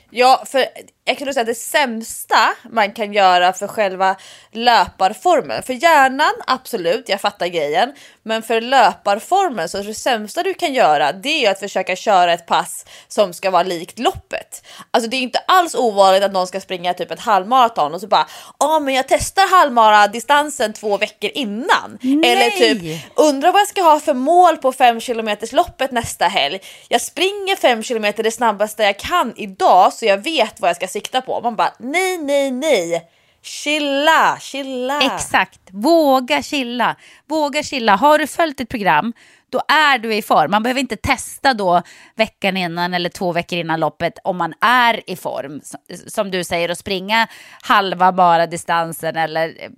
Speaker 2: Ja, för jag kan säga det sämsta man kan göra för själva löparformen, för hjärnan absolut, jag fattar grejen, men för löparformen så det sämsta du kan göra det är att försöka köra ett pass som ska vara likt loppet. Alltså det är inte alls ovanligt att någon ska springa typ ett halvmaraton och så bara ja, men jag testar halvmara distansen två veckor innan
Speaker 1: Nej.
Speaker 2: eller typ undrar vad jag ska ha för mål på 5 km loppet nästa helg. Jag springer 5 km det snabbaste jag kan idag så jag vet vad jag ska sikta på. Man bara nej, nej, nej. Chilla, chilla.
Speaker 1: Exakt, våga chilla. Våga chilla. Har du följt ett program, då är du i form. Man behöver inte testa då veckan innan eller två veckor innan loppet om man är i form. Som du säger, att springa halva bara distansen eller eh,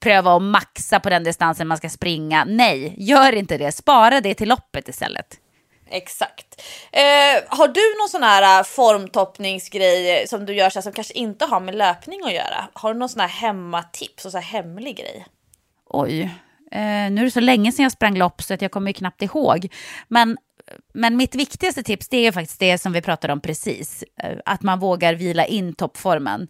Speaker 1: pröva att maxa på den distansen man ska springa. Nej, gör inte det. Spara det till loppet istället.
Speaker 2: Exakt. Eh, har du någon sån här eh, formtoppningsgrej som du gör så här, som kanske inte har med löpning att göra? Har du någon sån här hemmatips och så här hemlig grej?
Speaker 1: Oj, eh, nu är det så länge sedan jag sprang lopp så att jag kommer knappt ihåg. Men, men mitt viktigaste tips det är faktiskt det som vi pratade om precis. Eh, att man vågar vila in toppformen.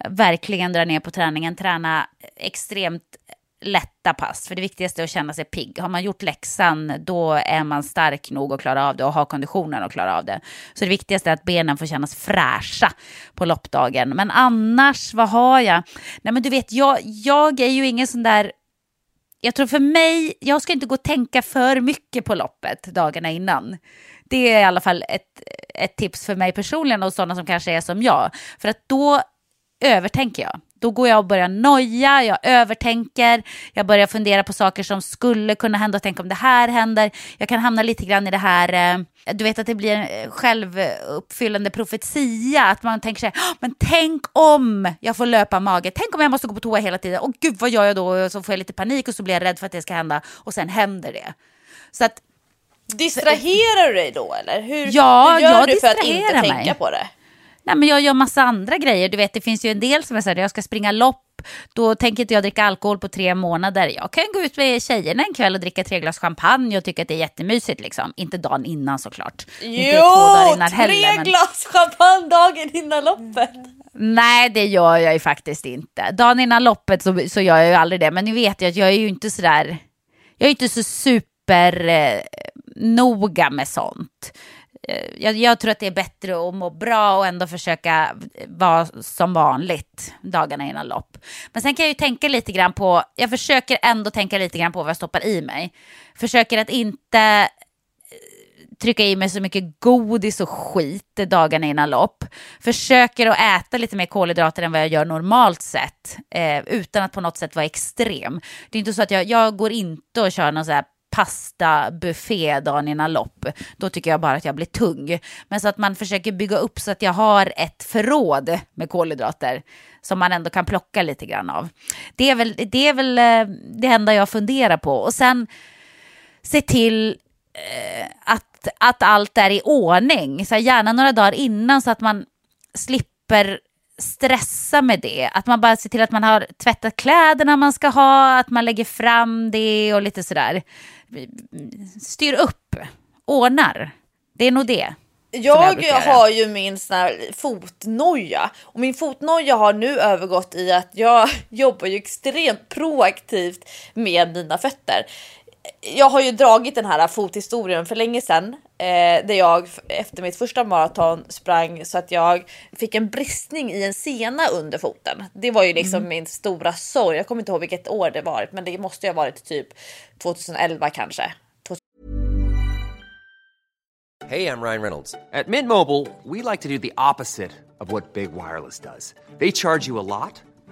Speaker 1: Eh, verkligen dra ner på träningen, träna extremt lätta pass. För det viktigaste är att känna sig pigg. Har man gjort läxan, då är man stark nog att klara av det och har konditionen att klara av det. Så det viktigaste är att benen får kännas fräscha på loppdagen. Men annars, vad har jag? Nej men du vet, jag, jag är ju ingen sån där jag tror för mig, jag ska inte gå och tänka för mycket på loppet dagarna innan. Det är i alla fall ett, ett tips för mig personligen och sådana som kanske är som jag. För att då övertänker jag. Då går jag och börjar noja, jag övertänker, jag börjar fundera på saker som skulle kunna hända och tänk om det här händer. Jag kan hamna lite grann i det här, eh, du vet att det blir en självuppfyllande profetia, att man tänker sig, men tänk om jag får löpa mage, tänk om jag måste gå på toa hela tiden, och gud vad gör jag då? Och så får jag lite panik och så blir jag rädd för att det ska hända och sen händer det. Så att
Speaker 2: Distraherar du dig då eller? Hur,
Speaker 1: ja,
Speaker 2: hur gör
Speaker 1: jag
Speaker 2: du för att inte
Speaker 1: distraherar
Speaker 2: tänka
Speaker 1: mig.
Speaker 2: på det?
Speaker 1: Nej, men jag gör massa andra grejer. Du vet, det finns ju en del som är så här, jag ska springa lopp, då tänker inte jag dricka alkohol på tre månader. Jag kan gå ut med tjejerna en kväll och dricka tre glas champagne och tycka att det är jättemysigt. Liksom. Inte dagen innan såklart. inte två dagar
Speaker 2: Jo,
Speaker 1: innan
Speaker 2: tre
Speaker 1: heller, men-
Speaker 2: glas champagne dagen innan loppet.
Speaker 1: Nej, det gör jag ju faktiskt inte. Dagen innan loppet så, så gör jag ju aldrig det. Men ni vet ju att jag är ju inte sådär, jag är inte så super eh, noga med sånt. Eh, jag, jag tror att det är bättre att må bra och ändå försöka vara som vanligt dagarna innan lopp. Men sen kan jag ju tänka lite grann på, jag försöker ändå tänka lite grann på vad jag stoppar i mig. Försöker att inte eh, trycka i mig så mycket godis och skit dagarna innan lopp. Försöker att äta lite mer kolhydrater än vad jag gör normalt sett. Eh, utan att på något sätt vara extrem. Det är inte så att jag, jag går inte och kör någon så här pastabuffé dagen innan lopp. Då tycker jag bara att jag blir tung. Men så att man försöker bygga upp så att jag har ett förråd med kolhydrater som man ändå kan plocka lite grann av. Det är väl det, är väl, eh, det enda jag funderar på. Och sen se till eh, att att, att allt är i ordning. Så här, gärna några dagar innan så att man slipper stressa med det. Att man bara ser till att man har tvättat kläderna man ska ha, att man lägger fram det och lite sådär. Styr upp, ordnar. Det är nog det.
Speaker 2: Jag, jag har ju min sån här fotnoja och min fotnoja har nu övergått i att jag [laughs] jobbar ju extremt proaktivt med mina fötter. Jag har ju dragit den här fothistorien för länge sedan eh, där jag efter mitt första maraton sprang så att jag fick en bristning i en sena under foten. Det var ju liksom mm. min stora sorg. Jag kommer inte ihåg vilket år det var, men det måste ju ha varit typ 2011 kanske.
Speaker 3: Hej, jag Ryan Reynolds. På Mint Mobile, we like to do the opposite of what Big Wireless does. They charge you a lot.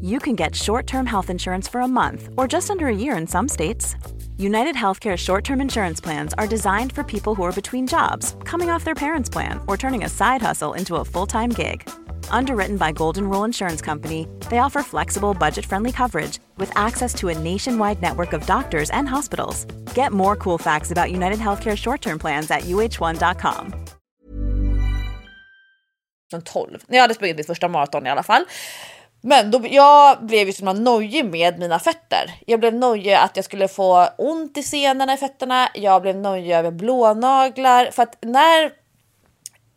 Speaker 4: you can get short term health insurance for a month or just under a year in some states. United Healthcare short term insurance plans are designed for people who are between jobs, coming off their parents' plan, or turning a side hustle into a full time gig. Underwritten by Golden Rule Insurance Company, they offer flexible, budget friendly coverage with access to a nationwide network of doctors and hospitals. Get more cool facts about United Healthcare short term plans at uh1.com.
Speaker 2: 12, när jag hade sprungit mitt första maraton i alla fall. Men då, jag blev ju så nojig med mina fötter. Jag blev nojig att jag skulle få ont i senorna i fötterna. Jag blev nojig över blånaglar. För att när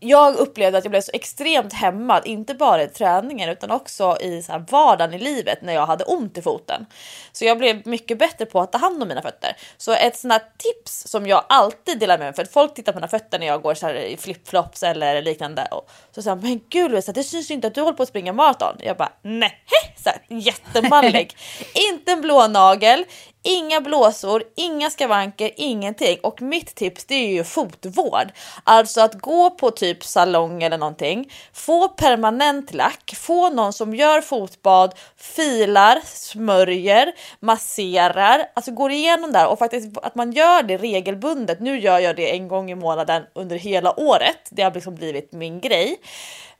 Speaker 2: jag upplevde att jag blev så extremt hämmad, inte bara i träningen utan också i så här vardagen i livet när jag hade ont i foten. Så jag blev mycket bättre på att ta hand om mina fötter. Så ett sånt här tips som jag alltid delar med mig, för att folk tittar på mina fötter när jag går så här i flipflops eller liknande och så säger men gud Lovisa, det syns ju inte att du håller på att springa maraton. Jag bara nej, så här, jättemallig. [laughs] inte en blå nagel, Inga blåsor, inga skavanker, ingenting. Och mitt tips det är ju fotvård. Alltså att gå på typ salong eller någonting, få permanent lack, få någon som gör fotbad, filar, smörjer, masserar, alltså går igenom där och faktiskt att man gör det regelbundet. Nu gör jag det en gång i månaden under hela året. Det har liksom blivit min grej.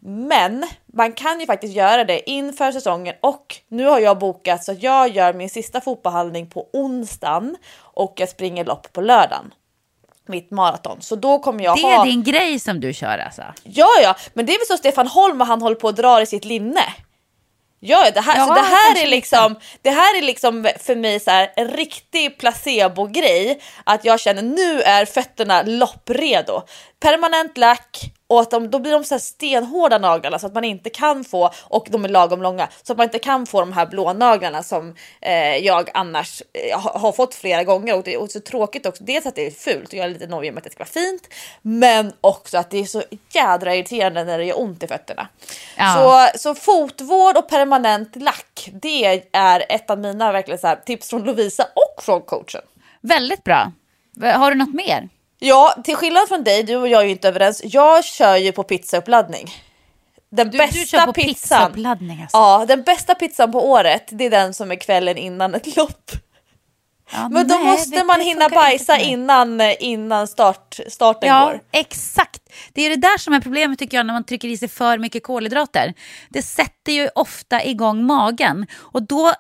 Speaker 2: Men man kan ju faktiskt göra det inför säsongen och nu har jag bokat så att jag gör min sista fotbollsbehandling på onsdagen och jag springer lopp på lördagen. Mitt maraton. Så då kommer jag
Speaker 1: ha... Det är din grej som du kör alltså?
Speaker 2: Ja, ja, men det är väl så Stefan Holm och han håller på att dra i sitt linne. Ja, det här, Jaha, så det här är liksom, det här är liksom för mig så här, en riktig placebo-grej. Att jag känner nu är fötterna loppredo. Permanent lack och att de, då blir de så här stenhårda naglarna så att man inte kan få, och de är lagom långa, så att man inte kan få de här blå naglarna som eh, jag annars eh, har fått flera gånger. Och det är så tråkigt också. Dels att det är fult och jag är lite nojig med att det ska vara fint, men också att det är så jädra irriterande när det gör ont i fötterna. Ja. Så, så fotvård och permanent lack, det är ett av mina verkligen så här, tips från Lovisa och från coachen.
Speaker 1: Väldigt bra. Har du något mer?
Speaker 2: Ja, till skillnad från dig, du och jag är ju inte överens. Jag kör ju på pizzauppladdning. Den
Speaker 1: du,
Speaker 2: bästa
Speaker 1: du kör på
Speaker 2: pizzan.
Speaker 1: Pizza alltså.
Speaker 2: Ja, den bästa pizzan på året, det är den som är kvällen innan ett lopp. Ja, men då nej, måste man hinna bajsa innan, innan start, starten
Speaker 1: ja,
Speaker 2: går.
Speaker 1: Ja, exakt. Det är det där som är problemet tycker jag när man trycker i sig för mycket kolhydrater. Det sätter ju ofta igång magen och då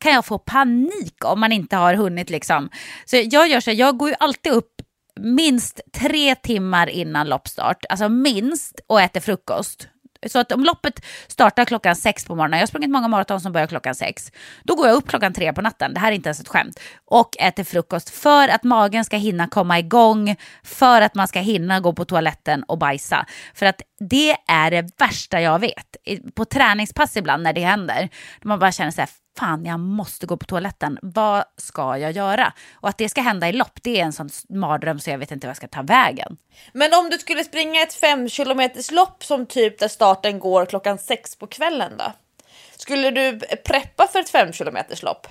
Speaker 1: kan jag få panik om man inte har hunnit liksom. Så jag gör så här, jag går ju alltid upp minst tre timmar innan loppstart, alltså minst, och äter frukost. Så att om loppet startar klockan sex på morgonen, jag har sprungit många maraton som börjar klockan sex, då går jag upp klockan tre på natten, det här är inte ens ett skämt, och äter frukost för att magen ska hinna komma igång, för att man ska hinna gå på toaletten och bajsa. För att det är det värsta jag vet. På träningspass ibland när det händer, man bara känner så här, fan jag måste gå på toaletten, vad ska jag göra? Och att det ska hända i lopp, det är en sån mardröm så jag vet inte vad jag ska ta vägen.
Speaker 2: Men om du skulle springa ett fem kilometers lopp som typ där starten går klockan sex på kvällen då? Skulle du preppa för ett fem kilometers lopp?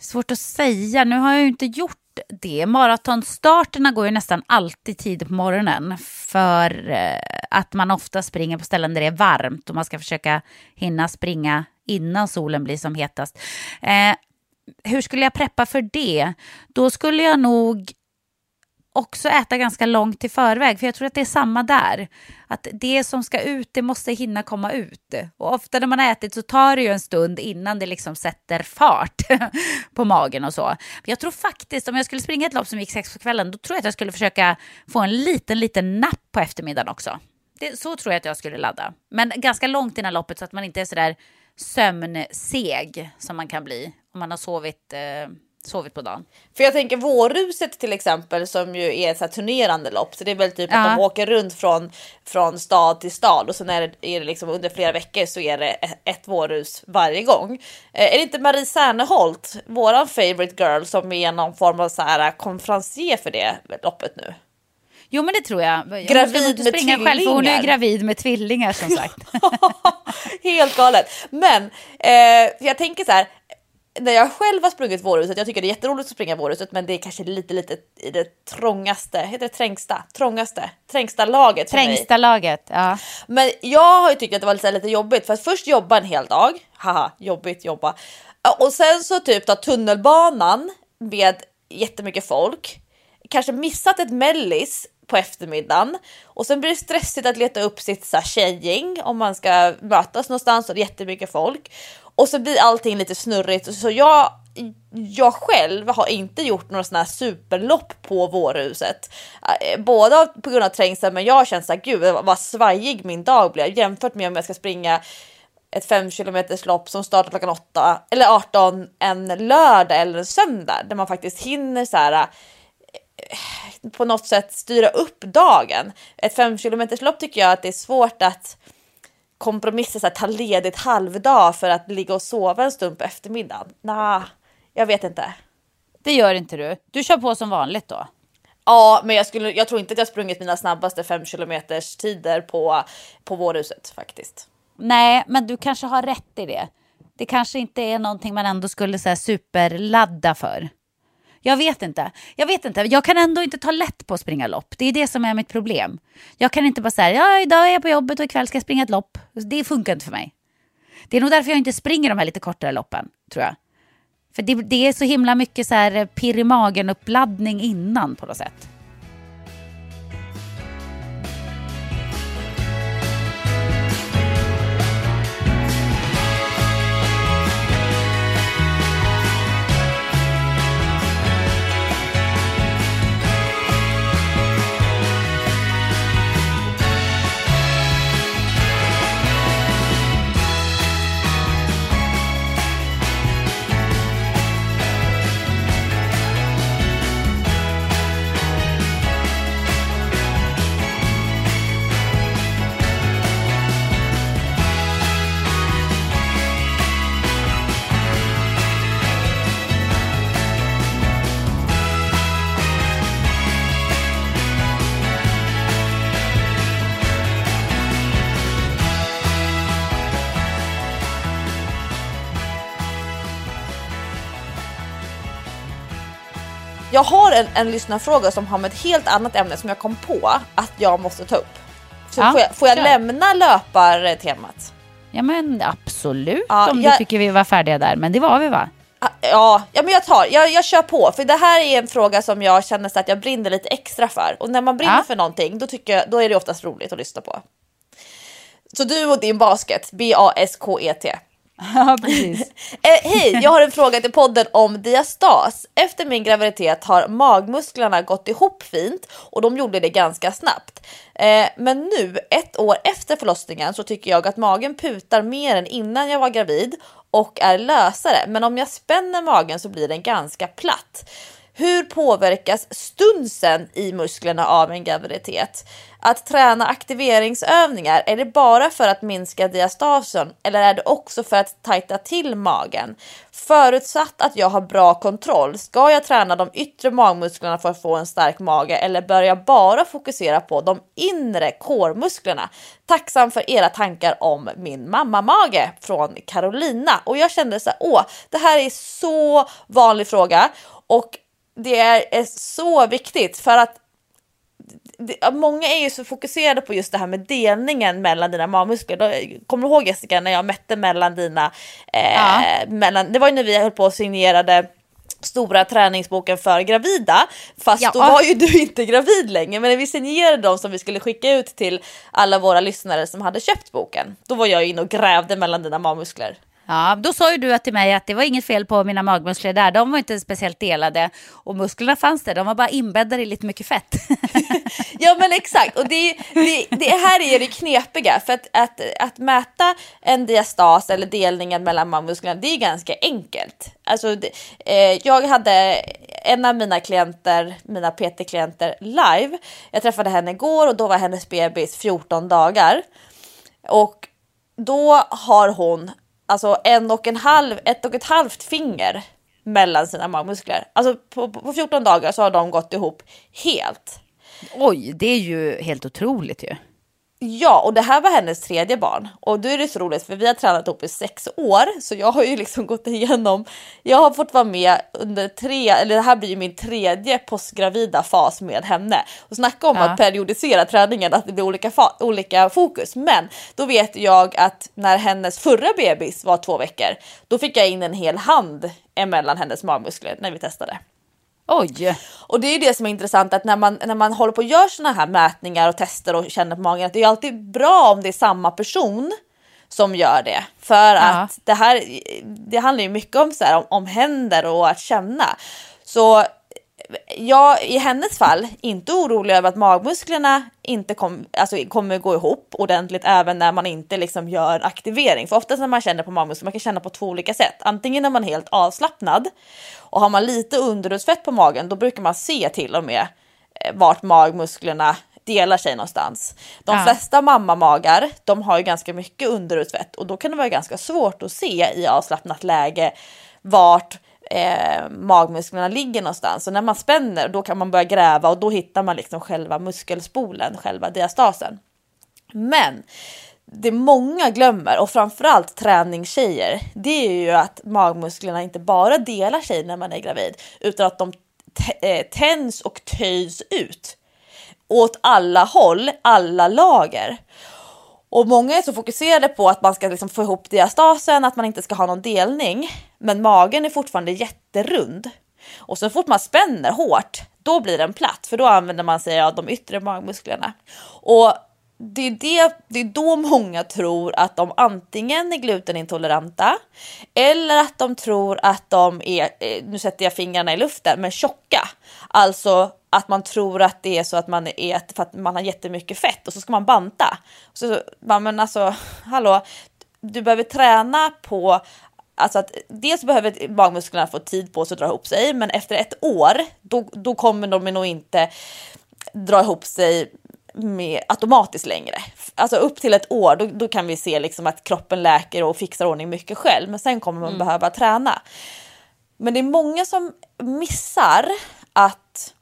Speaker 1: Svårt att säga, nu har jag ju inte gjort det. Maratonstarterna går ju nästan alltid tid på morgonen för eh, att man ofta springer på ställen där det är varmt och man ska försöka hinna springa innan solen blir som hetast. Eh, hur skulle jag preppa för det? Då skulle jag nog också äta ganska långt i förväg, för jag tror att det är samma där. Att det som ska ut, det måste hinna komma ut. Och ofta när man har ätit så tar det ju en stund innan det liksom sätter fart [laughs] på magen och så. Men jag tror faktiskt, om jag skulle springa ett lopp som gick sex på kvällen, då tror jag att jag skulle försöka få en liten, liten napp på eftermiddagen också. Det, så tror jag att jag skulle ladda. Men ganska långt innan loppet så att man inte är sådär sömnseg som man kan bli om man har sovit eh, sovit på dagen.
Speaker 2: För jag tänker vårruset till exempel som ju är ett turnerande lopp. Så det är väl typ ja. att de åker runt från, från stad till stad och så är det, är det liksom under flera veckor så är det ett vårrus varje gång. Eh, är det inte Marie Serneholt, våran favorite girl, som är någon form av så här konferencier för det loppet nu?
Speaker 1: Jo men det tror jag.
Speaker 2: Gravid med tvillingar. Själv,
Speaker 1: för hon är ju gravid med tvillingar som sagt. [laughs]
Speaker 2: Helt galet. Men eh, jag tänker så här, när jag själv har sprungit vårhuset, jag tycker det är jätteroligt att springa vårhuset, men det är kanske lite, lite i det trångaste, heter det trängsta, trångaste, trängsta laget.
Speaker 1: Trängsta laget, ja.
Speaker 2: Men jag har ju tyckt att det var lite, lite jobbigt för att först jobba en hel dag, haha, jobbigt jobba, och sen så typ ta tunnelbanan med jättemycket folk, kanske missat ett mellis på eftermiddagen. Och sen blir det stressigt att leta upp sitt så här, tjejgäng om man ska mötas någonstans och det är jättemycket folk. Och så blir allting lite snurrigt. Så jag jag själv har inte gjort några sådana här superlopp på vårhuset. Eh, Både på grund av trängseln men jag har känt såhär gud vad svajig min dag blev jämfört med om jag ska springa ett 5 km lopp som startar klockan 8 eller 18 en lördag eller en söndag där man faktiskt hinner så här på något sätt styra upp dagen. Ett 5 km lopp tycker jag att det är svårt att kompromissa, så här, ta ledigt halvdag för att ligga och sova en stund på eftermiddagen. Nah, jag vet inte.
Speaker 1: Det gör inte du. Du kör på som vanligt då.
Speaker 2: Ja, men jag, skulle, jag tror inte att jag sprungit mina snabbaste 5 kilometers tider på, på vårhuset faktiskt.
Speaker 1: Nej, men du kanske har rätt i det. Det kanske inte är någonting man ändå skulle så superladda för. Jag vet inte. Jag vet inte. Jag kan ändå inte ta lätt på att springa lopp. Det är det som är mitt problem. Jag kan inte bara säga, ja idag är jag på jobbet och ikväll ska jag springa ett lopp. Det funkar inte för mig. Det är nog därför jag inte springer de här lite kortare loppen, tror jag. För det, det är så himla mycket så här eh, pirr i magen-uppladdning innan på något sätt.
Speaker 2: Jag har en, en lyssnarfråga som har med ett helt annat ämne som jag kom på att jag måste ta upp. Så ja, får jag, får jag lämna löpartemat?
Speaker 1: Ja men absolut ja, om jag, du tycker vi var färdiga där. Men det var vi va?
Speaker 2: Ja, ja men jag tar, jag, jag kör på för det här är en fråga som jag känner så att jag brinner lite extra för och när man brinner ja. för någonting då tycker jag, då är det oftast roligt att lyssna på. Så du och din basket, B-A-S-K-E-T. [laughs]
Speaker 1: Ja, precis. [laughs]
Speaker 2: eh, Hej, jag har en fråga till podden om diastas. Efter min graviditet har magmusklerna gått ihop fint och de gjorde det ganska snabbt. Eh, men nu, ett år efter förlossningen, så tycker jag att magen putar mer än innan jag var gravid och är lösare. Men om jag spänner magen så blir den ganska platt. Hur påverkas stunsen i musklerna av en graviditet? Att träna aktiveringsövningar, är det bara för att minska diastasen eller är det också för att tajta till magen? Förutsatt att jag har bra kontroll, ska jag träna de yttre magmusklerna för att få en stark mage eller bör jag bara fokusera på de inre kårmusklerna? Tacksam för era tankar om min mammamage från Carolina och jag kände så här, åh, det här är så vanlig fråga och det är, är så viktigt för att det, många är ju så fokuserade på just det här med delningen mellan dina magmuskler. Då, kommer du ihåg Jessica när jag mätte mellan dina, eh,
Speaker 1: Ja.
Speaker 2: mellan, det var ju när vi höll på och signerade stora träningsboken för gravida. Fast
Speaker 1: Ja.
Speaker 2: då var ju du inte gravid längre. Men när vi signerade dem som vi skulle skicka ut till alla våra lyssnare som hade köpt boken. Då var jag inne och grävde mellan dina magmuskler.
Speaker 1: Ja, då sa ju du till mig att det var inget fel på mina magmuskler där. De var inte speciellt delade. Och musklerna fanns där, de var bara inbäddade i lite mycket fett. [laughs]
Speaker 2: Ja men exakt och det, det, det här är det knepiga för att, att, att mäta en diastas eller delningen mellan magmusklerna det är ganska enkelt. Alltså, det, eh, jag hade en av mina klienter, mina PT-klienter live. Jag träffade henne igår och då var hennes bebis 14 dagar. Och då har hon alltså en och en halv, ett och ett halvt finger mellan sina magmuskler. Alltså på, på 14 dagar så har de gått ihop helt.
Speaker 1: Oj, det är ju helt otroligt ju.
Speaker 2: Ja, och det här var hennes tredje barn. Och då är det så roligt för vi har tränat ihop i sex år. Så jag har ju liksom gått igenom, jag har fått vara med under tre, eller det här blir ju min tredje postgravida fas med henne. Och snacka om
Speaker 1: Ja.
Speaker 2: att periodisera träningen, att det blir olika, olika fokus. Men då vet jag att när hennes förra bebis var två veckor, då fick jag in en hel hand emellan hennes magmuskler när vi testade.
Speaker 1: Oj,
Speaker 2: Och det är ju det som är intressant att när man, när man håller på och gör såna här mätningar och tester och känner på magen att det är alltid bra om det är samma person som gör det. För att det här, det handlar ju mycket om, så här, om, om händer och att känna. Så jag i hennes fall inte orolig över att magmusklerna inte kom, alltså, kommer gå ihop ordentligt även när man inte liksom gör en aktivering. För oftast när man känner på magmuskler, man kan känna på två olika sätt. Antingen är man helt avslappnad och har man lite underhudsfett på magen, då brukar man se till och med eh, vart magmusklerna delar sig någonstans. De
Speaker 1: Ja.
Speaker 2: flesta mammamagar, de har ju ganska mycket underhudsfett och då kan det vara ganska svårt att se i avslappnat läge vart eh, magmusklerna ligger någonstans. och när man spänner då kan man börja gräva och då hittar man liksom själva muskelspolen, själva diastasen. Men det många glömmer och framförallt träningstjejer, det är ju att magmusklerna inte bara delar sig när man är gravid utan att de eh, tänds och töjs ut åt alla håll, alla lager. Och många är så fokuserade på att man ska liksom få ihop diastasen, att man inte ska ha någon delning. Men magen är fortfarande jätterund. Och så fort man spänner hårt, då blir den platt. För då använder man sig av de yttre magmusklerna. Och det är, det, det är då många tror att de antingen är glutenintoleranta eller att de tror att de är, eh, nu sätter jag fingrarna i luften, men tjocka. Alltså att man tror att det är så att man är för att man har jättemycket fett och så ska man banta. Så, men alltså, [laughs] hallå, du behöver träna på Alltså att dels behöver magmusklerna få tid på sig att dra ihop sig, men efter ett år då, då kommer de nog inte dra ihop sig med, automatiskt längre. Alltså upp till ett år, då, då kan vi se liksom att kroppen läker och fixar ordning mycket själv, men sen kommer man behöva träna. Men det är många som missar att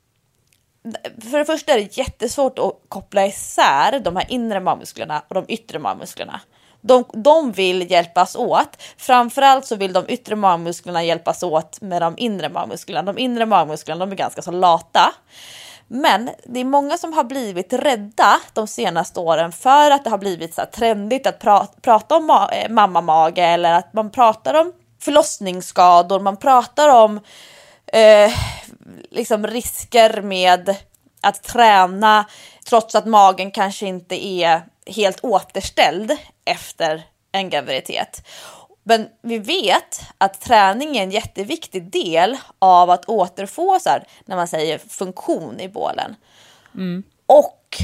Speaker 2: för det första är det jättesvårt att koppla isär de här inre magmusklerna och de yttre magmusklerna. De, de vill hjälpas åt. Framförallt så vill de yttre magmusklerna hjälpas åt med de inre magmusklerna. De inre magmusklerna de är ganska så lata. Men det är många som har blivit rädda de senaste åren för att det har blivit så här trendigt att pra prata om ma eh, mammamage eller att man pratar om förlossningsskador, man pratar om eh, liksom risker med att träna trots att magen kanske inte är helt återställd efter en graviditet. Men vi vet att träning är en jätteviktig del av att återfå så här, när man säger funktion i bålen. Och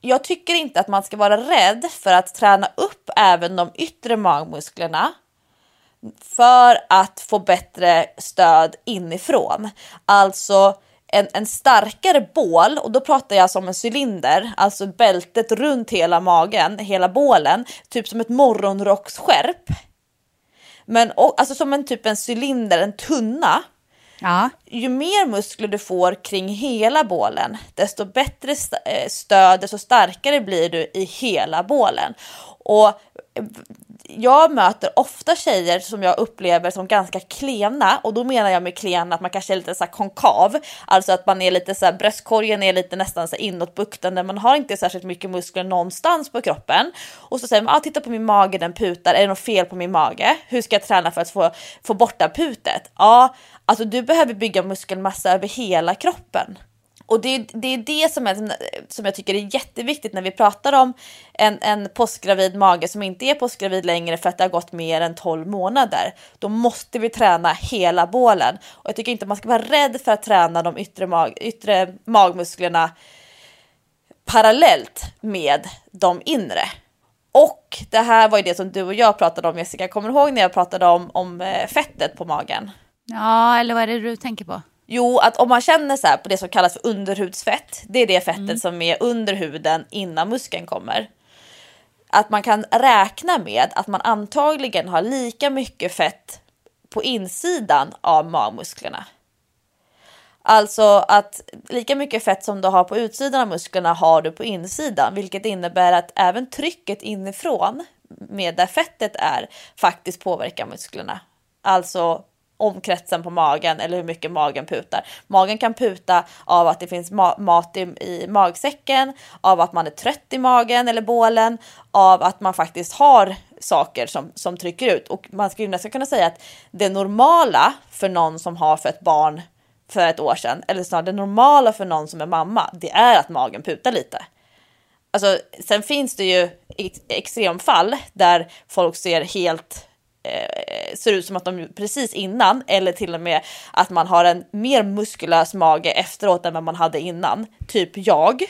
Speaker 2: jag tycker inte att man ska vara rädd för att träna upp även de yttre magmusklerna för att få bättre stöd inifrån. Alltså en, en starkare bål, och då pratar jag som en cylinder, alltså bältet runt hela magen, hela bålen, typ som ett morgonrocksskärp. Men och, alltså som en typ en cylinder, en tunna.
Speaker 1: Ja.
Speaker 2: Ju mer muskler du får kring hela bålen, desto bättre eh, stöd, desto starkare blir du i hela bålen. Och jag möter ofta tjejer som jag upplever som ganska klena och då menar jag med klena att man kanske är lite så här konkav, alltså att man är lite så här bröstkorgen är lite nästan så inåtbuktande. Man har inte särskilt mycket muskler någonstans på kroppen och så säger man ah, titta på min mage, den putar. Är det något fel på min mage? Hur ska jag träna för att få få bort det putet? Ja, alltså du behöver bygga muskelmassa över hela kroppen. Och det, det är det som, är, som jag tycker är jätteviktigt när vi pratar om en, en postgravid mage som inte är postgravid längre för att det har gått mer än 12 månader. Då måste vi träna hela bålen. Och jag tycker inte man ska vara rädd för att träna de yttre, mag, yttre magmusklerna parallellt med de inre. Och det här var ju det som du och jag pratade om Jessica, kommer du ihåg när jag pratade om, om eh, fettet på magen?
Speaker 1: Ja, eller vad är det du tänker på?
Speaker 2: Jo, att om man känner så på det som kallas för underhudsfett, det är det fettet mm. som är under huden innan muskeln kommer. Att man kan räkna med att man antagligen har lika mycket fett på insidan av magmusklerna. Alltså att lika mycket fett som du har på utsidan av musklerna har du på insidan, vilket innebär att även trycket inifrån med där fettet är faktiskt påverkar musklerna. Alltså omkretsen på magen eller hur mycket magen putar. Magen kan puta av att det finns ma mat i, i, magsäcken, av att man är trött i magen eller bålen, av att man faktiskt har saker som, som trycker ut. Och man skulle nästan kunna säga att det normala för någon som har fött barn för ett år sedan, eller snarare det normala för någon som är mamma, det är att magen putar lite. Alltså, sen finns det ju extremfall där folk ser helt eh, ser ut som att de precis innan eller till och med att man har en mer muskulös mage efteråt än vad man hade innan, typ jag.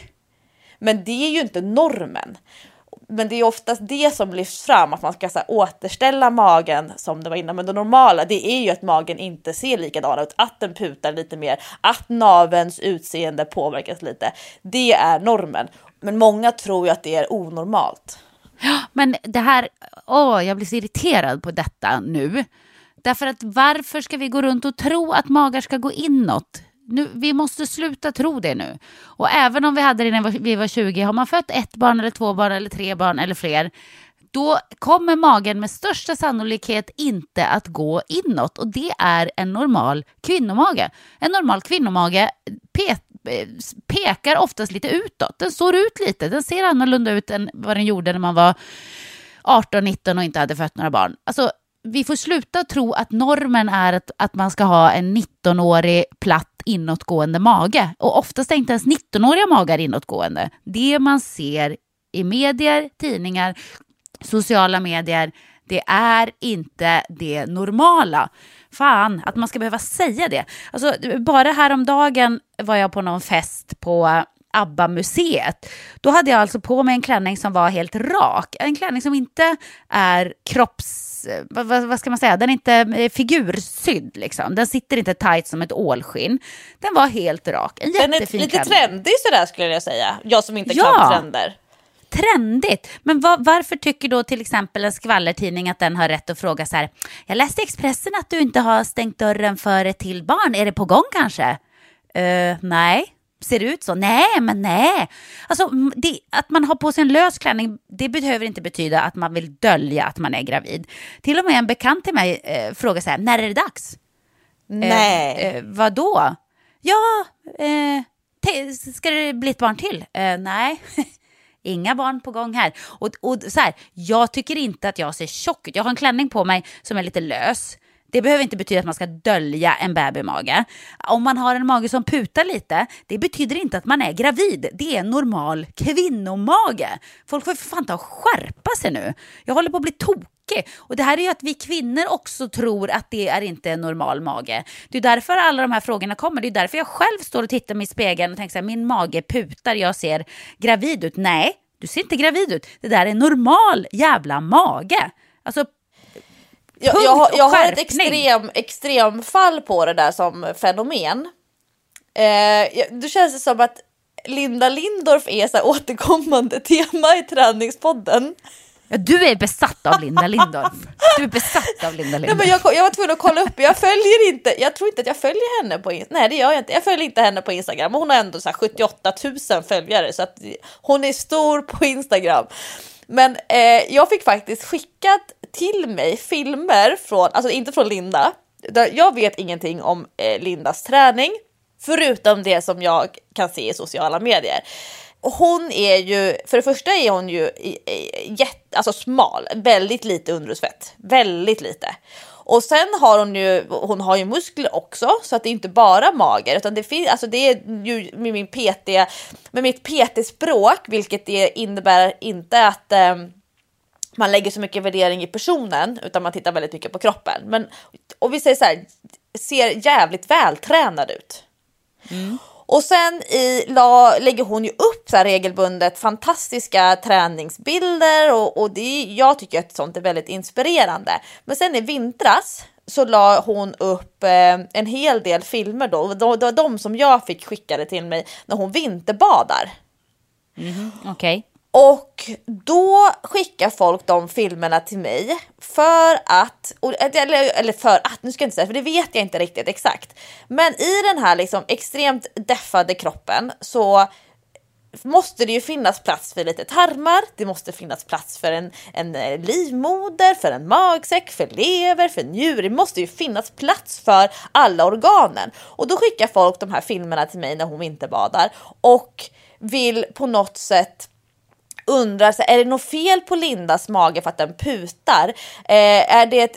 Speaker 2: Men det är ju inte normen. Men det är oftast det som lyfts fram, att man ska så här, återställa magen som det var innan. Men det normala, det är ju att magen inte ser likadan ut, att den putar lite mer, att navens utseende påverkas lite. Det är normen. Men många tror ju att det är onormalt.
Speaker 1: Men det här, åh, jag blir så irriterad på detta nu. Därför att varför ska vi gå runt och tro att magar ska gå inåt? Nu, vi måste sluta tro det nu. Och även om vi hade det när vi var 20, har man fött ett barn eller två barn eller tre barn eller fler, då kommer magen med största sannolikhet inte att gå inåt och det är en normal kvinnomage. En normal kvinnomage Eh, pekar oftast lite utåt. Den står ut lite. Den ser annorlunda ut än vad den gjorde när man var 18-19 och inte hade fött några barn. Alltså, vi får sluta tro att normen är att, att man ska ha en 19-årig platt inåtgående mage. Och oftast är inte ens 19-åriga magar inåtgående. Det man ser i medier, tidningar, sociala medier, det är inte det normala. Fan, att man ska behöva säga det. Alltså, bara häromdagen var jag på någon fest på ABBA-museet. Då hade jag alltså på mig en klänning som var helt rak. En klänning som inte är kropps... Vad, vad ska man säga? Den är inte eh, figursydd liksom. Den sitter inte tight som ett ålskinn. Den var helt rak. En jättefin
Speaker 2: Den är lite trendig sådär skulle jag säga. Jag som inte ja. kan trender
Speaker 1: trendigt. Men var, varför tycker då till exempel en skvallertidning att den har rätt att fråga så här, jag läste i Expressen att du inte har stängt dörren för ett till barn, är det på gång kanske? Uh, nej. Ser det ut så? Nej, men nej. Alltså, det, att man har på sig en lös klänning, det behöver inte betyda att man vill dölja att man är gravid. Till och med en bekant till mig eh, frågar så här, när är det dags?
Speaker 2: Nej.
Speaker 1: Eh, eh, vad då? Ja, eh, ska det bli ett barn till? Eh, nej. [laughs] Inga barn på gång här. Och, och så här, jag tycker inte att jag ser tjock ut. Jag har en klänning på mig som är lite lös. Det behöver inte betyda att man ska dölja en babymage. Om man har en mage som putar lite, det betyder inte att man är gravid. Det är en normal kvinnomage. Folk får för fan ta och skärpa sig nu. Jag håller på att bli tokig. Och det här är ju att vi kvinnor också tror att det är inte en normal mage. Det är därför alla de här frågorna kommer. Det är därför jag själv står och tittar mig i spegeln och tänker så här, min mage putar, jag ser gravid ut. Nej, du ser inte gravid ut. Det där är en normal jävla mage. Alltså
Speaker 2: jag, jag, har, jag har ett extrem, extremfall på det där som fenomen. Eh, då känns det som att Linda Lindorff är så återkommande tema i träningspodden.
Speaker 1: Ja, du är besatt av Linda Lindorff. Du är besatt av Linda Lindorff.
Speaker 2: Nej, men jag, jag var tvungen att kolla upp, jag följer inte, jag tror inte att jag följer henne på Instagram. Nej det gör jag inte, jag följer inte henne på Instagram. Hon har ändå så 78 000 följare så att hon är stor på Instagram. Men eh, jag fick faktiskt skickat till mig filmer från, alltså inte från Linda, jag vet ingenting om eh, Lindas träning, förutom det som jag kan se i sociala medier. Hon är ju, för det första är hon ju jätte, alltså smal, väldigt lite underhudsfett, väldigt lite. Och sen har hon ju, hon har ju muskler också så att det är inte bara mager utan det finns, alltså det är ju med min PT, med mitt PT-språk, vilket det innebär inte att eh, man lägger så mycket värdering i personen utan man tittar väldigt mycket på kroppen. Men och vi säger så här, ser jävligt vältränad ut. Mm. Och sen i, la, lägger hon ju upp så regelbundet fantastiska träningsbilder och, och det, jag tycker att sånt är väldigt inspirerande. Men sen i vintras så la hon upp eh, en hel del filmer då, det var de som jag fick skickade till mig när hon vinterbadar.
Speaker 1: Mm, Okej. Okay.
Speaker 2: Och då skickar folk de filmerna till mig för att, eller, eller för att, nu ska jag inte säga för det vet jag inte riktigt exakt. Men i den här liksom extremt deffade kroppen så måste det ju finnas plats för lite tarmar, det måste finnas plats för en, en eh, livmoder, för en magsäck, för lever, för njure. Det måste ju finnas plats för alla organen. Och då skickar folk de här filmerna till mig när hon vinterbadar och vill på något sätt undrar, så är det något fel på Lindas mage för att den putar? Eh, är det ett,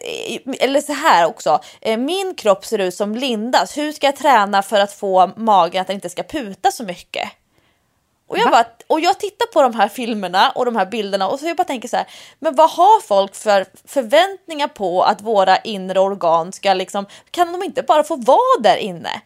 Speaker 2: eller så här också, eh, min kropp ser ut som Lindas, hur ska jag träna för att få magen att den inte ska puta så mycket? Och jag, bara, och jag tittar på de här filmerna och de här bilderna och så jag bara tänker så här, men vad har folk för förväntningar på att våra inre organ ska liksom, kan de inte bara få vara där inne?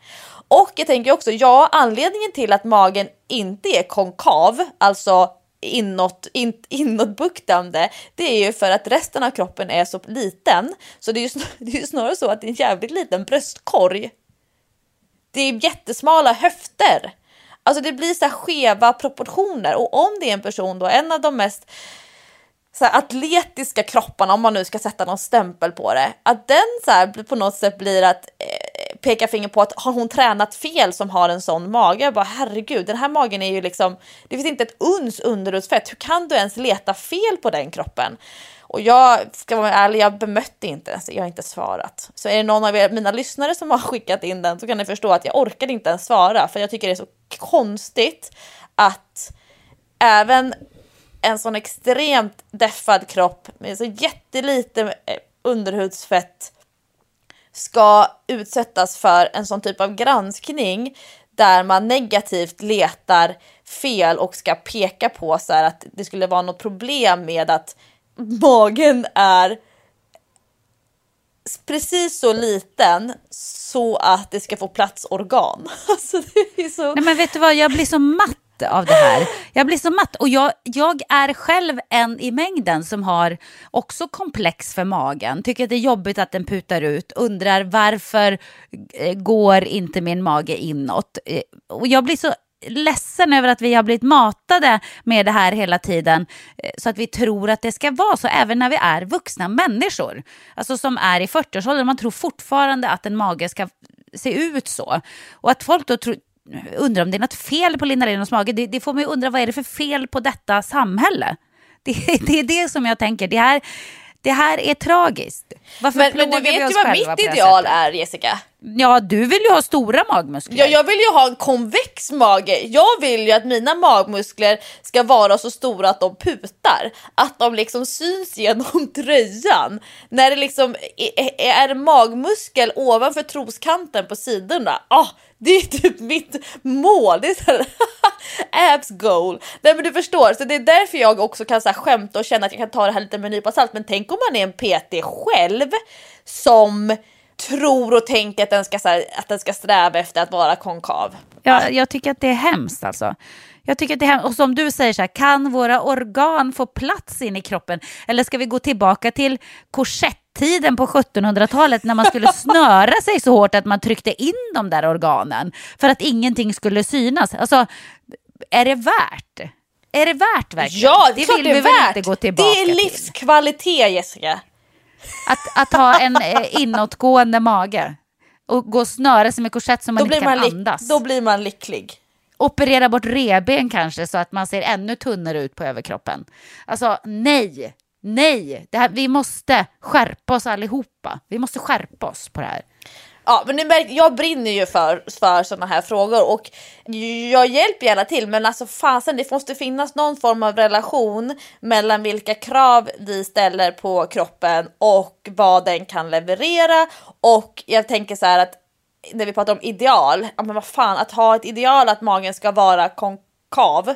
Speaker 2: Och jag tänker också, ja, anledningen till att magen inte är konkav, alltså inåt, in, inåtbuktande, det är ju för att resten av kroppen är så liten. Så det är ju, snar, [laughs] det är ju snarare så att det är en jävligt liten bröstkorg. Det är jättesmala höfter. Alltså det blir så här skeva proportioner och om det är en person då, en av de mest så här, atletiska kropparna, om man nu ska sätta någon stämpel på det, att den så här, på något sätt blir att eh, pekar finger på att har hon tränat fel som har en sån mage? Jag bara herregud, den här magen är ju liksom, det finns inte ett uns underhudsfett. Hur kan du ens leta fel på den kroppen? Och jag ska vara ärlig, jag bemötte inte ens, jag har inte svarat. Så är det någon av er, mina lyssnare som har skickat in den så kan ni förstå att jag orkade inte ens svara för jag tycker det är så konstigt att även en sån extremt deffad kropp med så jättelite eh, underhudsfett ska utsättas för en sån typ av granskning där man negativt letar fel och ska peka på så här att det skulle vara något problem med att magen är precis så liten så att det ska få plats organ. [laughs] Alltså det är så...
Speaker 1: Nej men vet du vad, jag blir så matt av det här. Jag blir så matt och jag, jag är själv en i mängden som har också komplex för magen. Tycker att det är jobbigt att den putar ut. Undrar varför eh, går inte min mage inåt? Eh, och jag blir så ledsen över att vi har blivit matade med det här hela tiden eh, så att vi tror att det ska vara så även när vi är vuxna människor. Alltså som är i 40-årsåldern, man tror fortfarande att en mage ska se ut så. Och att folk då tror undrar om det är något fel på Linda Lindorffs mage. Det, det, får mig undra vad är det för fel på detta samhälle? [laughs] Det, det är det som jag tänker. Det här, det här är tragiskt.
Speaker 2: Varför men, men du vet ju vad mitt ideal är Jessica.
Speaker 1: Ja, du vill ju ha stora magmuskler.
Speaker 2: Ja, jag vill ju ha en konvex mage. Jag vill ju att mina magmuskler ska vara så stora att de putar. Att de liksom syns genom [laughs] tröjan. När det liksom är, är magmuskel ovanför troskanten på sidorna. Ah, det är typ mitt mål. Det är så [laughs] abs goal. Nej men du förstår, så det är därför jag också kan så här, skämta och känna att jag kan ta det här lite med en nypa salt. Men tänk om man är en PT själv som tror och tänker att den ska, här, att den ska sträva efter att vara konkav.
Speaker 1: Ja, jag tycker att det är hemskt alltså. Jag tycker att det är hemskt. Och som du säger, så här, kan våra organ få plats in i kroppen? Eller ska vi gå tillbaka till korsettiden på 1700-talet när man skulle [laughs] snöra sig så hårt att man tryckte in de där organen för att ingenting skulle synas? Alltså, är det värt? Är det värt verkligen?
Speaker 2: Ja, det, det vill vi värt. inte gå tillbaka Det är livskvalitet till. Jessica.
Speaker 1: Att, att ha en eh, inåtgående mage och gå och snöra sig med korsett så man då inte kan andas.
Speaker 2: Då blir man lycklig.
Speaker 1: Operera bort reben kanske så att man ser ännu tunnare ut på överkroppen. Alltså nej, Nej, det här, vi måste skärpa oss allihopa. Vi måste skärpa oss på det här.
Speaker 2: Ja, men ni märker, jag brinner ju för, för sådana här frågor och jag hjälper gärna till. Men alltså fasen, det måste finnas någon form av relation mellan vilka krav vi ställer på kroppen och vad den kan leverera. Och jag tänker så här att när vi pratar om ideal, ja men vad fan, att ha ett ideal att magen ska vara konkav.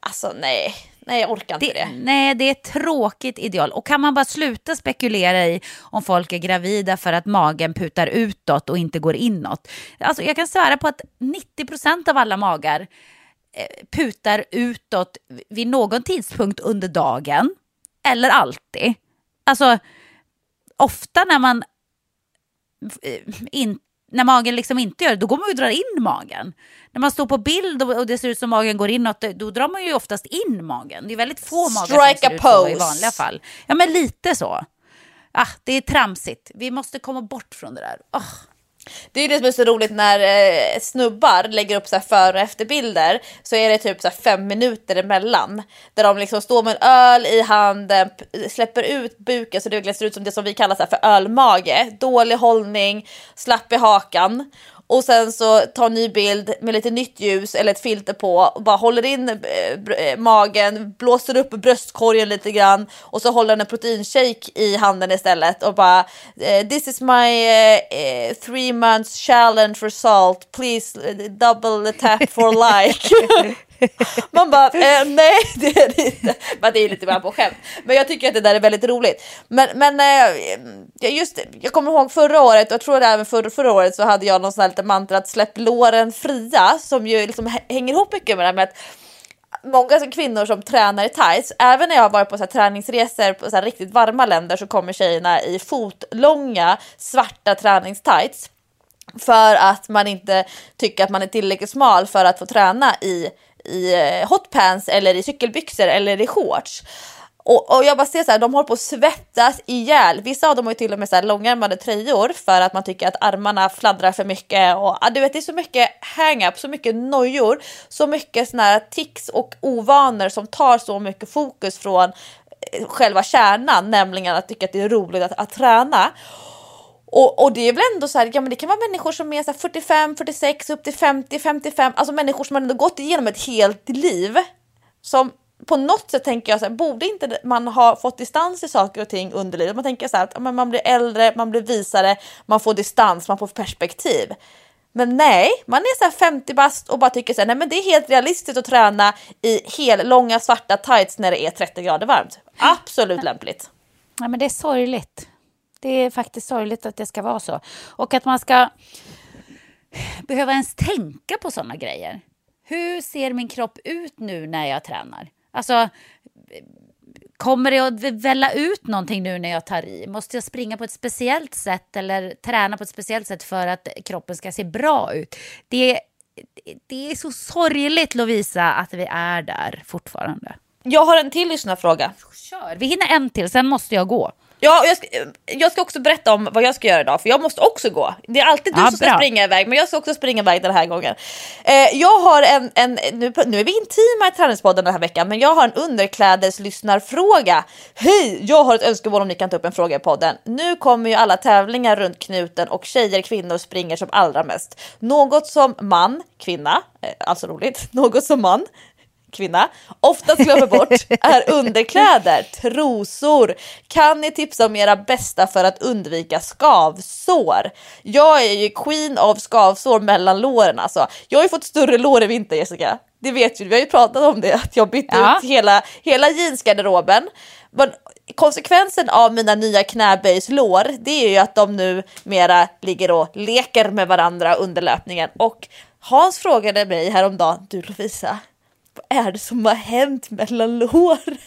Speaker 2: Alltså nej, Nej, jag orkar inte det, det,
Speaker 1: Nej, det är ett tråkigt ideal. Och kan man bara sluta spekulera i om folk är gravida för att magen putar utåt och inte går inåt. Alltså, jag kan svära på att 90 procent av alla magar eh, putar utåt vid någon tidpunkt under dagen. Eller alltid. Alltså, ofta när man eh, inte när magen liksom inte gör det, då går man och drar in magen. När man står på bild och det ser ut som magen går inåt, då drar man ju oftast in magen. Det är väldigt få magar
Speaker 2: Strike
Speaker 1: som ser ut så i vanliga fall. Ja, men lite så. Ah, det är tramsigt. Vi måste komma bort från det där. Oh.
Speaker 2: Det är det som är så roligt när eh, snubbar lägger upp så här före och efterbilder så är det typ så fem minuter emellan där de liksom står med en öl i handen, släpper ut buken så det ser ut som det som vi kallar så för ölmage, dålig hållning, slapp i hakan och sen så tar en ny bild med lite nytt ljus eller ett filter på och bara håller in eh, eh, magen, blåser upp bröstkorgen lite grann och så håller den en proteinshake i handen istället och bara eh, this is my uh, three months challenge result please double tap for [laughs] like [laughs] [laughs] Man bara, eh, nej det är det inte. Men det är lite bara på skämt. Men jag tycker att det där är väldigt roligt. Men, men eh, just jag kommer ihåg förra året, och jag tror att även för, förra året så hade jag någon sån här lite mantra att släpp låren fria som ju liksom hänger ihop mycket med det här med att många kvinnor som tränar i tights, även när jag har varit på så här träningsresor på så här riktigt varma länder så kommer tjejerna i fotlånga svarta träningstights för att man inte tycker att man är tillräckligt smal för att få träna i i eh, hotpants eller i cykelbyxor eller i shorts. Och, och, jag bara ser så här, de håller på att svettas ihjäl. Vissa av dem har ju till och med så här långärmade tröjor för att man tycker att armarna fladdrar för mycket. Och ja, du vet, det är så mycket hang-up, så mycket nojor, så mycket såna här tics och ovanor som tar så mycket fokus från eh, själva kärnan, nämligen att tycka att det är roligt att, att träna. Och, och det är väl ändå så här, ja men det kan vara människor som är så 45, 46, upp till 50, 55, alltså människor som har ändå gått igenom ett helt liv. Som på något sätt tänker jag så här, borde inte man ha fått distans i saker och ting under livet? Man tänker så här att man blir äldre, man blir visare, man får distans, man får perspektiv. Men nej, man är så 50 bast och bara tycker så här, nej men det är helt realistiskt att träna i hel långa svarta tights när det är 30 grader varmt. Absolut lämpligt.
Speaker 1: Ja, men det är sorgligt. Det är faktiskt sorgligt att det ska vara så. Och att man ska behöva ens tänka på sådana grejer. Hur ser min kropp ut nu när jag tränar? Alltså, kommer det att välla ut någonting nu när jag tar i? Måste jag springa på ett speciellt sätt eller träna på ett speciellt sätt för att kroppen ska se bra ut? Det, det är så sorgligt Lovisa att vi är där fortfarande.
Speaker 2: Jag har en till lyssnarfråga.
Speaker 1: Kör, vi hinner en till, sen måste jag gå.
Speaker 2: Ja, jag ska, jag ska också berätta om vad jag ska göra idag för jag måste också gå. Det är alltid du ja, som ska bra. springa iväg men jag ska också springa iväg den här gången. Eh, jag har en, en nu, nu är vi intima i träningspodden den här veckan men jag har en underklädeslyssnarfråga. Hej, jag har ett önskemål om ni kan ta upp en fråga i podden. Nu kommer ju alla tävlingar runt knuten och tjejer, kvinnor springer som allra mest. Något som man, kvinna, eh, alltså roligt, [laughs] något som man kvinna oftast glömmer bort [laughs] är underkläder, trosor. Kan ni tipsa om era bästa för att undvika skavsår? Jag är ju queen av skavsår mellan låren alltså. Jag har ju fått större lår i vinter Jessica. Det vet ju, vi har ju pratat om det, att jag bytte ja. ut hela, hela jeansgarderoben. Men konsekvensen av mina nya knäböjslår, det är ju att de nu mera ligger och leker med varandra under löpningen. Och Hans frågade mig häromdagen, du Lovisa, vad är det som har hänt mellan låren? [laughs]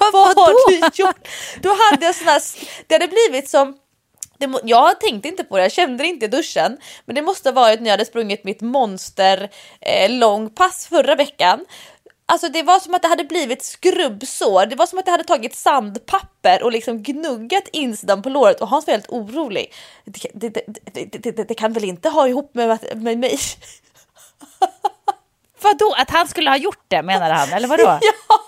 Speaker 2: vad, vad har du gjort? Då hade jag sån här, det hade blivit som det, jag tänkte inte på det, jag kände det inte i duschen. Men det måste ha varit när jag hade sprungit mitt monster eh, långpass förra veckan. Alltså det var som att det hade blivit skrubbsår. Det var som att jag hade tagit sandpapper och liksom gnuggat insidan på låret och Hans var helt orolig. Det, det, det, det kan väl inte ha ihop med, med mig? [laughs]
Speaker 1: Vadå, att han skulle ha gjort det menade han, eller vadå? [laughs]
Speaker 2: ja!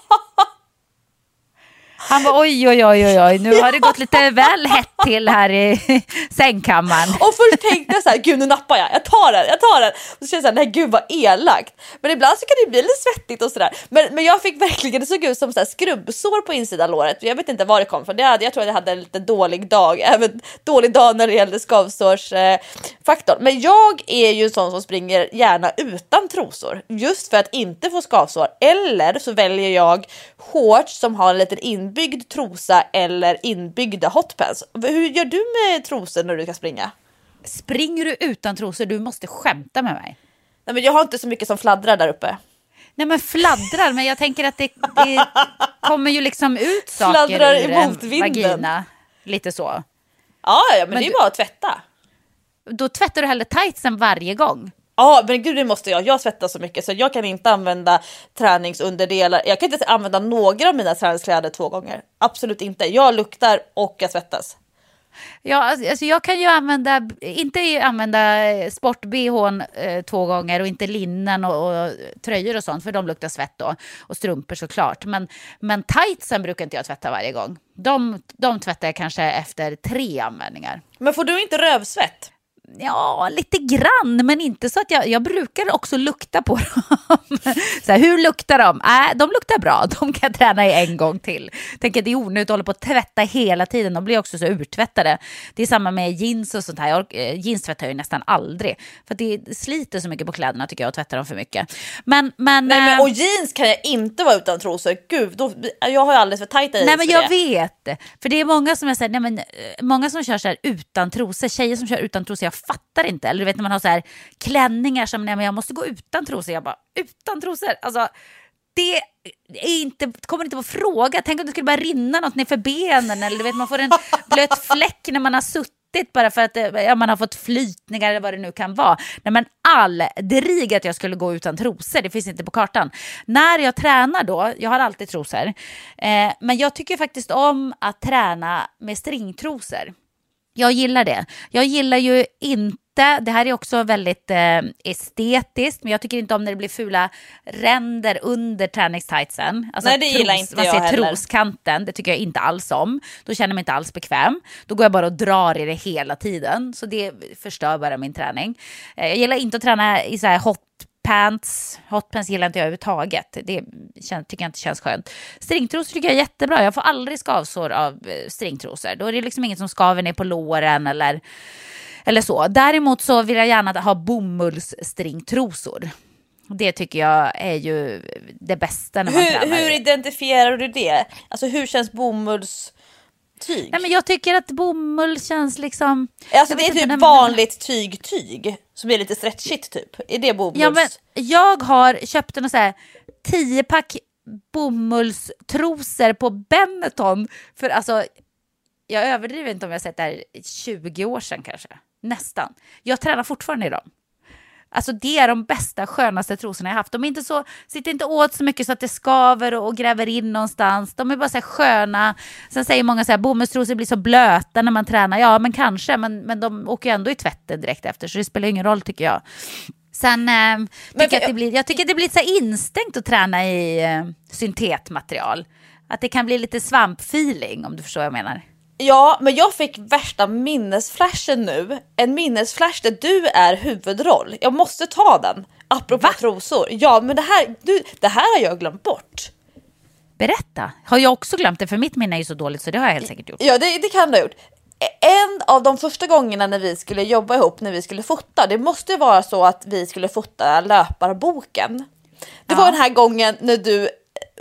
Speaker 1: Han var oj, oj, oj, oj, oj, nu har det gått lite väl hett till här i [laughs] sängkammaren.
Speaker 2: Och först tänkte jag så här, gud nu nappar jag, jag tar den, jag tar den. Och så kände jag så här, nej gud vad elakt. Men ibland så kan det bli lite svettigt och sådär. Men, men jag fick verkligen, det såg ut som så här skrubbsår på insidan låret. Jag vet inte var det kom från. Det hade, jag tror att jag hade en lite dålig dag, [laughs] även dålig dag när det gällde skavsårsfaktorn. Eh, men jag är ju en sån som springer gärna utan trosor just för att inte få skavsår. Eller så väljer jag shorts som har en liten inbyggd trosa eller inbyggda hotpants. Hur gör du med trosor när du ska springa?
Speaker 1: Springer du utan trosor? Du måste skämta med mig.
Speaker 2: Nej, men jag har inte så mycket som fladdrar där uppe.
Speaker 1: Nej men fladdrar, men jag tänker att det, det kommer ju liksom ut saker
Speaker 2: Fladdrar
Speaker 1: ur
Speaker 2: emot
Speaker 1: en
Speaker 2: vinden.
Speaker 1: vagina. Lite så.
Speaker 2: Ja, ja men,
Speaker 1: Men
Speaker 2: det är
Speaker 1: du-
Speaker 2: bara att tvätta.
Speaker 1: Då tvättar du hellre tightsen varje gång.
Speaker 2: Ja, men gud det måste jag. Jag svettas så mycket så jag kan inte använda träningsunderdelar. Jag kan inte använda några av mina träningskläder två gånger. Absolut inte. Jag luktar och jag svettas.
Speaker 1: Ja, alltså alltså jag kan ju använda, inte använda sport-bhn eh, två gånger och inte linnen och, och tröjor och sånt, för de luktar svett då. Och strumpor såklart. Men, men tightsen brukar inte jag tvätta varje gång. De, de tvättar jag kanske efter tre användningar.
Speaker 2: Men får du inte rövsvett?
Speaker 1: Ja, lite grann, men inte så att jag, jag brukar också lukta på [laughs] dem. Så här, hur luktar de? Äh, de luktar bra, [laughs] de kan jag träna i en gång till. Tänker att det är onödigt att hålla på att tvätta hela tiden, de blir också så urtvättade. Det är samma med jeans och sånt här, jag, eh, jeans tvättar jag ju nästan aldrig. För det sliter så mycket på kläderna tycker jag att tvätta dem för mycket. Men, men,
Speaker 2: Nej, men,
Speaker 1: eh,
Speaker 2: och jeans kan jag inte vara utan trosor. Gud, då, jag har ju alldeles för tajta jeans
Speaker 1: Nej men jag vet. För det är många som jag säger, nej men eh, många som kör så här utan trosor, tjejer som kör utan trosor, jag fattar inte. Eller du vet när man har så här klänningar som, nej men jag måste gå utan trosor. Jag bara, utan trosor? Alltså det är inte, kommer inte på fråga. Tänk om det skulle bara rinna något nerför benen eller du vet man får en blöt fläck när man har suttit bara för att eh, ja, man har fått flytningar eller vad det nu kan vara. Nej men aldrig att jag skulle gå utan trosor, det finns inte på kartan. När jag tränar då, jag har alltid trosor, eh, men jag tycker faktiskt om att träna med stringtrosor. Jag gillar det. Jag gillar ju inte, det här är också väldigt eh, estetiskt, men jag tycker inte om när det blir fula ränder under träningstightsen. Alltså
Speaker 2: Nej, det gillar inte
Speaker 1: man
Speaker 2: jag
Speaker 1: ser
Speaker 2: heller.
Speaker 1: troskanten, det tycker jag inte alls om. Då känner jag mig inte alls bekväm. Då går jag bara och drar i det hela tiden, så det förstör bara min träning. Eh, jag gillar inte att träna i så här hot pants, hotpants gillar inte jag överhuvudtaget. Det kän- tycker jag inte känns skönt. Stringtrosor tycker jag är jättebra. Jag får aldrig skavsår av eh, stringtrosor. Då är det liksom inget som skaver ner på låren eller, eller så. Däremot så vill jag gärna ha bomullsstringtrosor. Det tycker jag är ju det bästa när man
Speaker 2: Hur,
Speaker 1: tränar.
Speaker 2: hur identifierar du det? Alltså hur känns bomullstyg?
Speaker 1: Nej, men jag tycker att bomull känns liksom...
Speaker 2: Alltså det är typ
Speaker 1: men-
Speaker 2: vanligt tyg-tyg som är lite stretchigt typ. Är det bomulls?
Speaker 1: Ja, men jag har köpt en så här 10 pack bomullstrosor på Benetton. För alltså, jag överdriver inte om jag sett det här i 20 år sedan kanske. Nästan. Jag tränar fortfarande i dem. Alltså det är de bästa, skönaste trosorna jag haft. De är inte så, sitter inte åt så mycket så att det skaver och, och gräver in någonstans. De är bara så här sköna. Sen säger många så här, bomullstrosor blir så blöta när man tränar. Ja, men kanske, men, men de åker ju ändå i tvätten direkt efter, så det spelar ingen roll tycker jag. Sen eh, tycker jag, att det blir, jag tycker att det blir så instängt att träna i eh, syntetmaterial. Att det kan bli lite svampfeeling om du förstår vad jag menar.
Speaker 2: Ja, men jag fick värsta minnesflashen nu. En minnesflash där du är huvudroll. Jag måste ta den. Apropå trosor. Ja, men det här, du, det här har jag glömt bort.
Speaker 1: Berätta. Har jag också glömt det? För mitt minne är ju så dåligt så det har jag helt säkert gjort.
Speaker 2: Ja, det, det kan du ha gjort. En av de första gångerna när vi skulle jobba ihop, när vi skulle fota, det måste vara så att vi skulle fota löparboken. Det var den här gången när du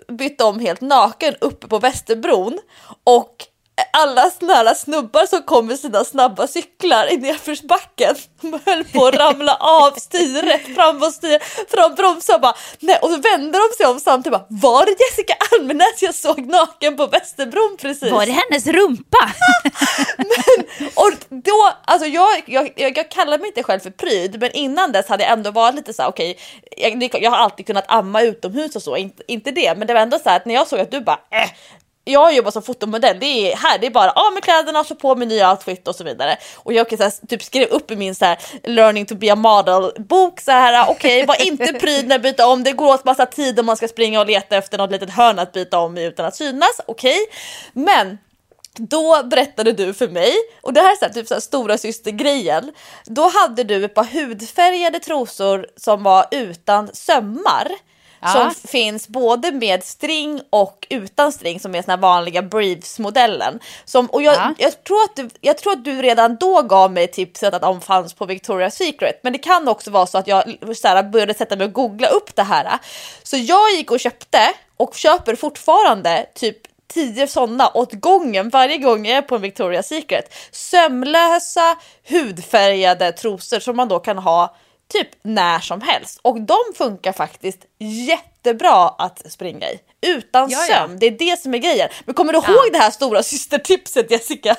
Speaker 2: bytte om helt naken uppe på Västerbron och alla snälla snubbar som kom med sina snabba cyklar i nedförsbacken de höll på att ramla av styret, fram och styret, fram bromsar och bara nej och så vände de sig om samtidigt bara var det Jessica Almenäs jag såg naken på Västerbron precis?
Speaker 1: Var det hennes rumpa? [laughs]
Speaker 2: Och då, alltså jag, jag, jag, kallar mig inte själv för pryd, men innan dess hade jag ändå varit lite så här: okej, jag, jag har alltid kunnat amma utomhus och så, inte, inte det, men det var ändå så här att när jag såg att du bara äh, jag har jobbat som fotomodell, det är här, det är bara ah, av med kläderna och så på med nya outfit och så vidare. Och jag kan så här, typ skrev upp i min så här, learning to be a model bok så här, okej, okay, var inte pryd när byta om, det går åt massa tid om man ska springa och leta efter något litet hörn att byta om i utan att synas, okej. Okay. Men då berättade du för mig, och det här är så här, typ så här stora systergrejen. Då hade du ett par hudfärgade trosor som var utan sömmar. Ja. Som finns både med string och utan string som är såna vanliga briefs-modellen. och jag, ja. jag, tror att du, jag tror att du redan då gav mig tipset att de fanns på Victoria's Secret. Men det kan också vara så att jag så här, började sätta mig och googla upp det här. Så jag gick och köpte och köper fortfarande typ tio sådana åt gången varje gång jag är på en Victoria's Secret. Sömlösa hudfärgade trosor som man då kan ha typ när som helst och de funkar faktiskt jättebra att springa i utan ja, sömn. Det är det som är grejen. Men kommer du ja. ihåg det här stora systertipset Jessica?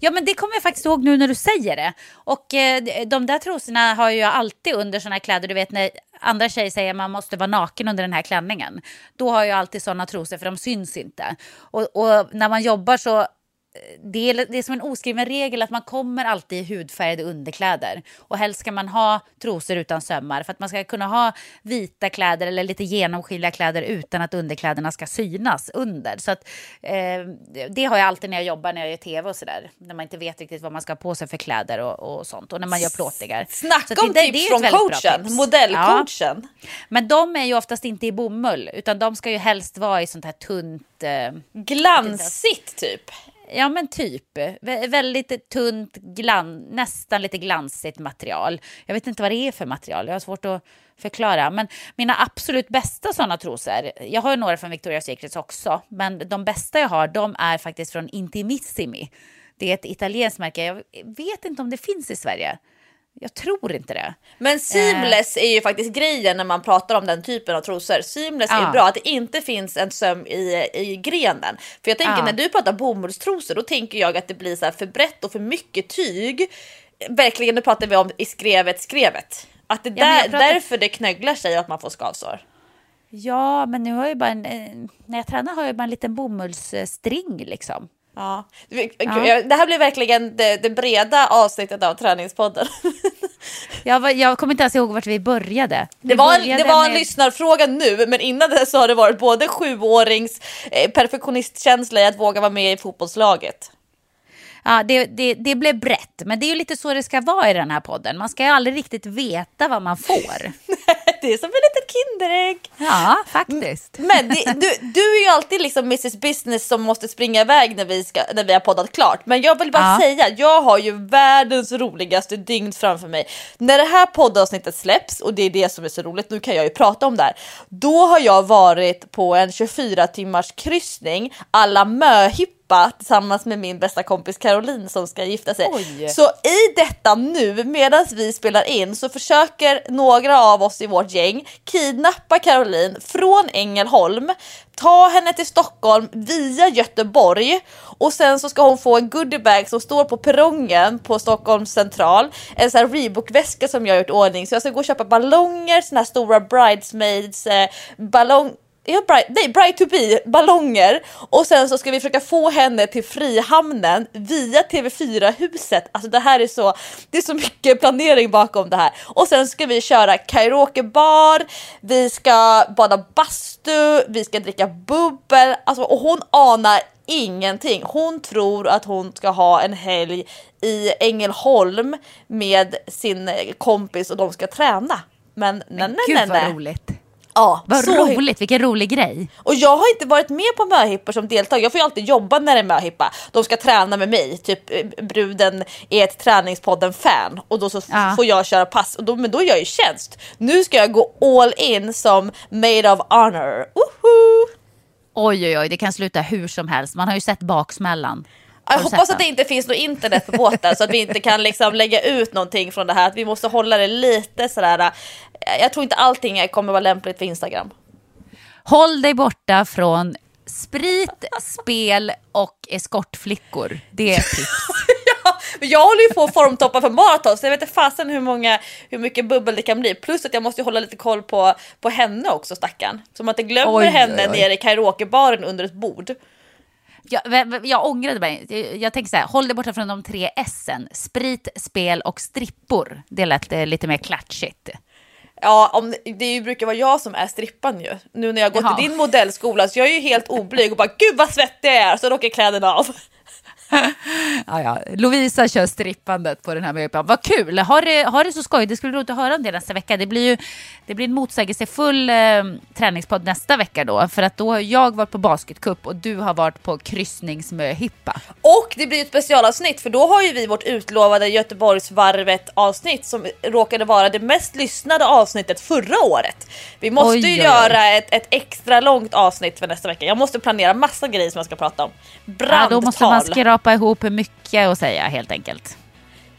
Speaker 1: Ja men det kommer jag faktiskt ihåg nu när du säger det. Och eh, de där trosorna har jag alltid under sådana här kläder. Du vet när andra tjejer säger att man måste vara naken under den här klänningen. Då har jag alltid sådana trosor för de syns inte. Och, och när man jobbar så det är, det är som en oskriven regel att man kommer alltid i hudfärgade underkläder. Och helst ska man ha trosor utan sömmar för att man ska kunna ha vita kläder eller lite genomskinliga kläder utan att underkläderna ska synas under. Så att, eh, det har jag alltid när jag jobbar, när jag gör tv och sådär. När man inte vet riktigt vad man ska ha på sig för kläder och, och sånt. Och när man gör plåtningar.
Speaker 2: Snacka om det, tips det från coachen, tips. modellcoachen. Ja.
Speaker 1: Men de är ju oftast inte i bomull utan de ska ju helst vara i sånt här tunt... Eh,
Speaker 2: Glansigt typ.
Speaker 1: Ja men typ. Vä väldigt tunt, glan nästan lite glansigt material. Jag vet inte vad det är för material, jag har svårt att förklara. Men mina absolut bästa sådana trosor, jag har några från Victoria's Secrets också, men de bästa jag har de är faktiskt från Intimissimi. Det är ett italienskt märke, jag vet inte om det finns i Sverige. Jag tror inte det.
Speaker 2: Men seamless eh. är ju faktiskt grejen när man pratar om den typen av trosor. Seamless ah. är bra, att det inte finns en söm i, i grenen. För jag tänker ah. när du pratar bomullstrosor då tänker jag att det blir så för brett och för mycket tyg. Verkligen, nu pratar vi om i skrevet skrevet. Att det ja, där, pratar... därför det knögglar sig att man får skavsår.
Speaker 1: Ja, men nu har jag bara en, eh, när jag tränar har jag bara en liten bomullsstring liksom.
Speaker 2: Ja. ja. Det här blir verkligen det, det breda avsnittet av Träningspodden. [laughs]
Speaker 1: jag, jag kommer inte ens ihåg vart vi började.
Speaker 2: Vi det var, en, det var en med... lyssnarfråga nu, men innan det så har det varit både sjuårings eh, perfektionistkänsla i att våga vara med i fotbollslaget.
Speaker 1: Ja, det, det, det blev brett, men det är ju lite så det ska vara i den här podden. Man ska ju aldrig riktigt veta vad man får.
Speaker 2: Det är som ett litet Kinderägg.
Speaker 1: Ja, faktiskt.
Speaker 2: Men det, du, du är ju alltid liksom Mrs Business som måste springa iväg när vi, ska, när vi har poddat klart. Men jag vill bara ja. säga, jag har ju världens roligaste dygn framför mig. När det här poddavsnittet släpps, och det är det som är så roligt, nu kan jag ju prata om det här. Då har jag varit på en 24 timmars kryssning alla möhipp tillsammans med min bästa kompis Caroline som ska gifta sig. Oj. Så i detta nu medan vi spelar in så försöker några av oss i vårt gäng kidnappa Caroline från Ängelholm, ta henne till Stockholm via Göteborg och sen så ska hon få en goodiebag som står på perrongen på Stockholms central. En sån här Reebok-väska som jag har gjort ordning så jag ska gå och köpa ballonger, såna här stora bridesmaids eh, ballong ja, bright, nej, bright to be ballonger och sen så ska vi försöka få henne till Frihamnen via TV4 huset. Alltså det här är så, det är så mycket planering bakom det här och sen ska vi köra karaokebar, vi ska bada bastu, vi ska dricka bubbel alltså, och hon anar ingenting. Hon tror att hon ska ha en helg i Ängelholm med sin kompis och de ska träna. Men nej, nej, nej. Gud
Speaker 1: vad roligt. Ja, Vad roligt, vilken rolig grej.
Speaker 2: Och jag har inte varit med på möhippor som deltagare. Jag får ju alltid jobba när det är möhippa. De ska träna med mig, typ eh, bruden är ett träningspodden-fan och då så ja. får jag köra pass. Och då, men då gör jag ju tjänst. Nu ska jag gå all in som maid of honor. Woho!
Speaker 1: Oj, oj, oj, det kan sluta hur som helst. Man har ju sett baksmällan.
Speaker 2: Jag hoppas att det inte finns något internet på båten så att vi inte kan liksom lägga ut någonting från det här. Att vi måste hålla det lite sådär. Jag tror inte allting kommer vara lämpligt för Instagram.
Speaker 1: Håll dig borta från sprit, spel och eskortflickor. Det är tips. [laughs]
Speaker 2: jag håller ju på att formtoppa för maraton så jag vet inte fasen hur, många, hur mycket bubbel det kan bli. Plus att jag måste hålla lite koll på, på henne också stackarn. Så man inte glömmer
Speaker 1: Oj,
Speaker 2: henne
Speaker 1: oj, oj.
Speaker 2: nere i karaokebaren under ett bord.
Speaker 1: Jag, jag, ångrade mig. Jag, jag tänkte så här, håll dig borta från de tre S'en. Sprit, spel och strippor. Det lät eh, lite mer klatschigt.
Speaker 2: Ja, om, det brukar vara jag som är strippan ju. Nu när jag gått
Speaker 1: Jaha.
Speaker 2: i din modellskola så jag är ju helt oblyg och bara gud vad svettig jag är så då åker kläderna av. [laughs]
Speaker 1: Ja, ja. Lovisa kör strippandet på den här möhippan. Vad kul! Ha det, ha det så skoj. Det skulle bli roligt att höra om det nästa vecka. Det blir ju det blir en motsägelsefull eh, träningspodd nästa vecka då. För att då har jag varit på basketcup och du har varit på kryssningsmöhippa.
Speaker 2: Och det blir ett specialavsnitt för då har ju vi vårt utlovade Göteborgsvarvet avsnitt som råkade vara det mest lyssnade avsnittet förra året. Vi måste
Speaker 1: Oj,
Speaker 2: ju
Speaker 1: oj,
Speaker 2: göra ett, ett extra långt avsnitt för nästa vecka. Jag måste planera massa grejer som jag ska prata om.
Speaker 1: Ja,
Speaker 2: Brandtal.
Speaker 1: man skrapa ihop mycket att säga helt enkelt.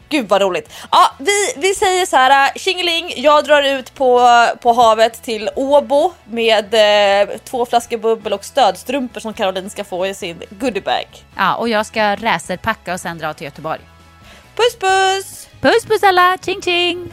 Speaker 2: Gud vad roligt. Ja, vi, vi säger så här, äh, tjingeling, jag drar ut på, på havet till Åbo med eh, två flaskor bubbel och stödstrumpor som Caroline ska få i sin goodiebag.
Speaker 1: Ja, och jag ska racerpacka och sen dra till Göteborg.
Speaker 2: Puss puss!
Speaker 1: Puss puss alla! Ching ching!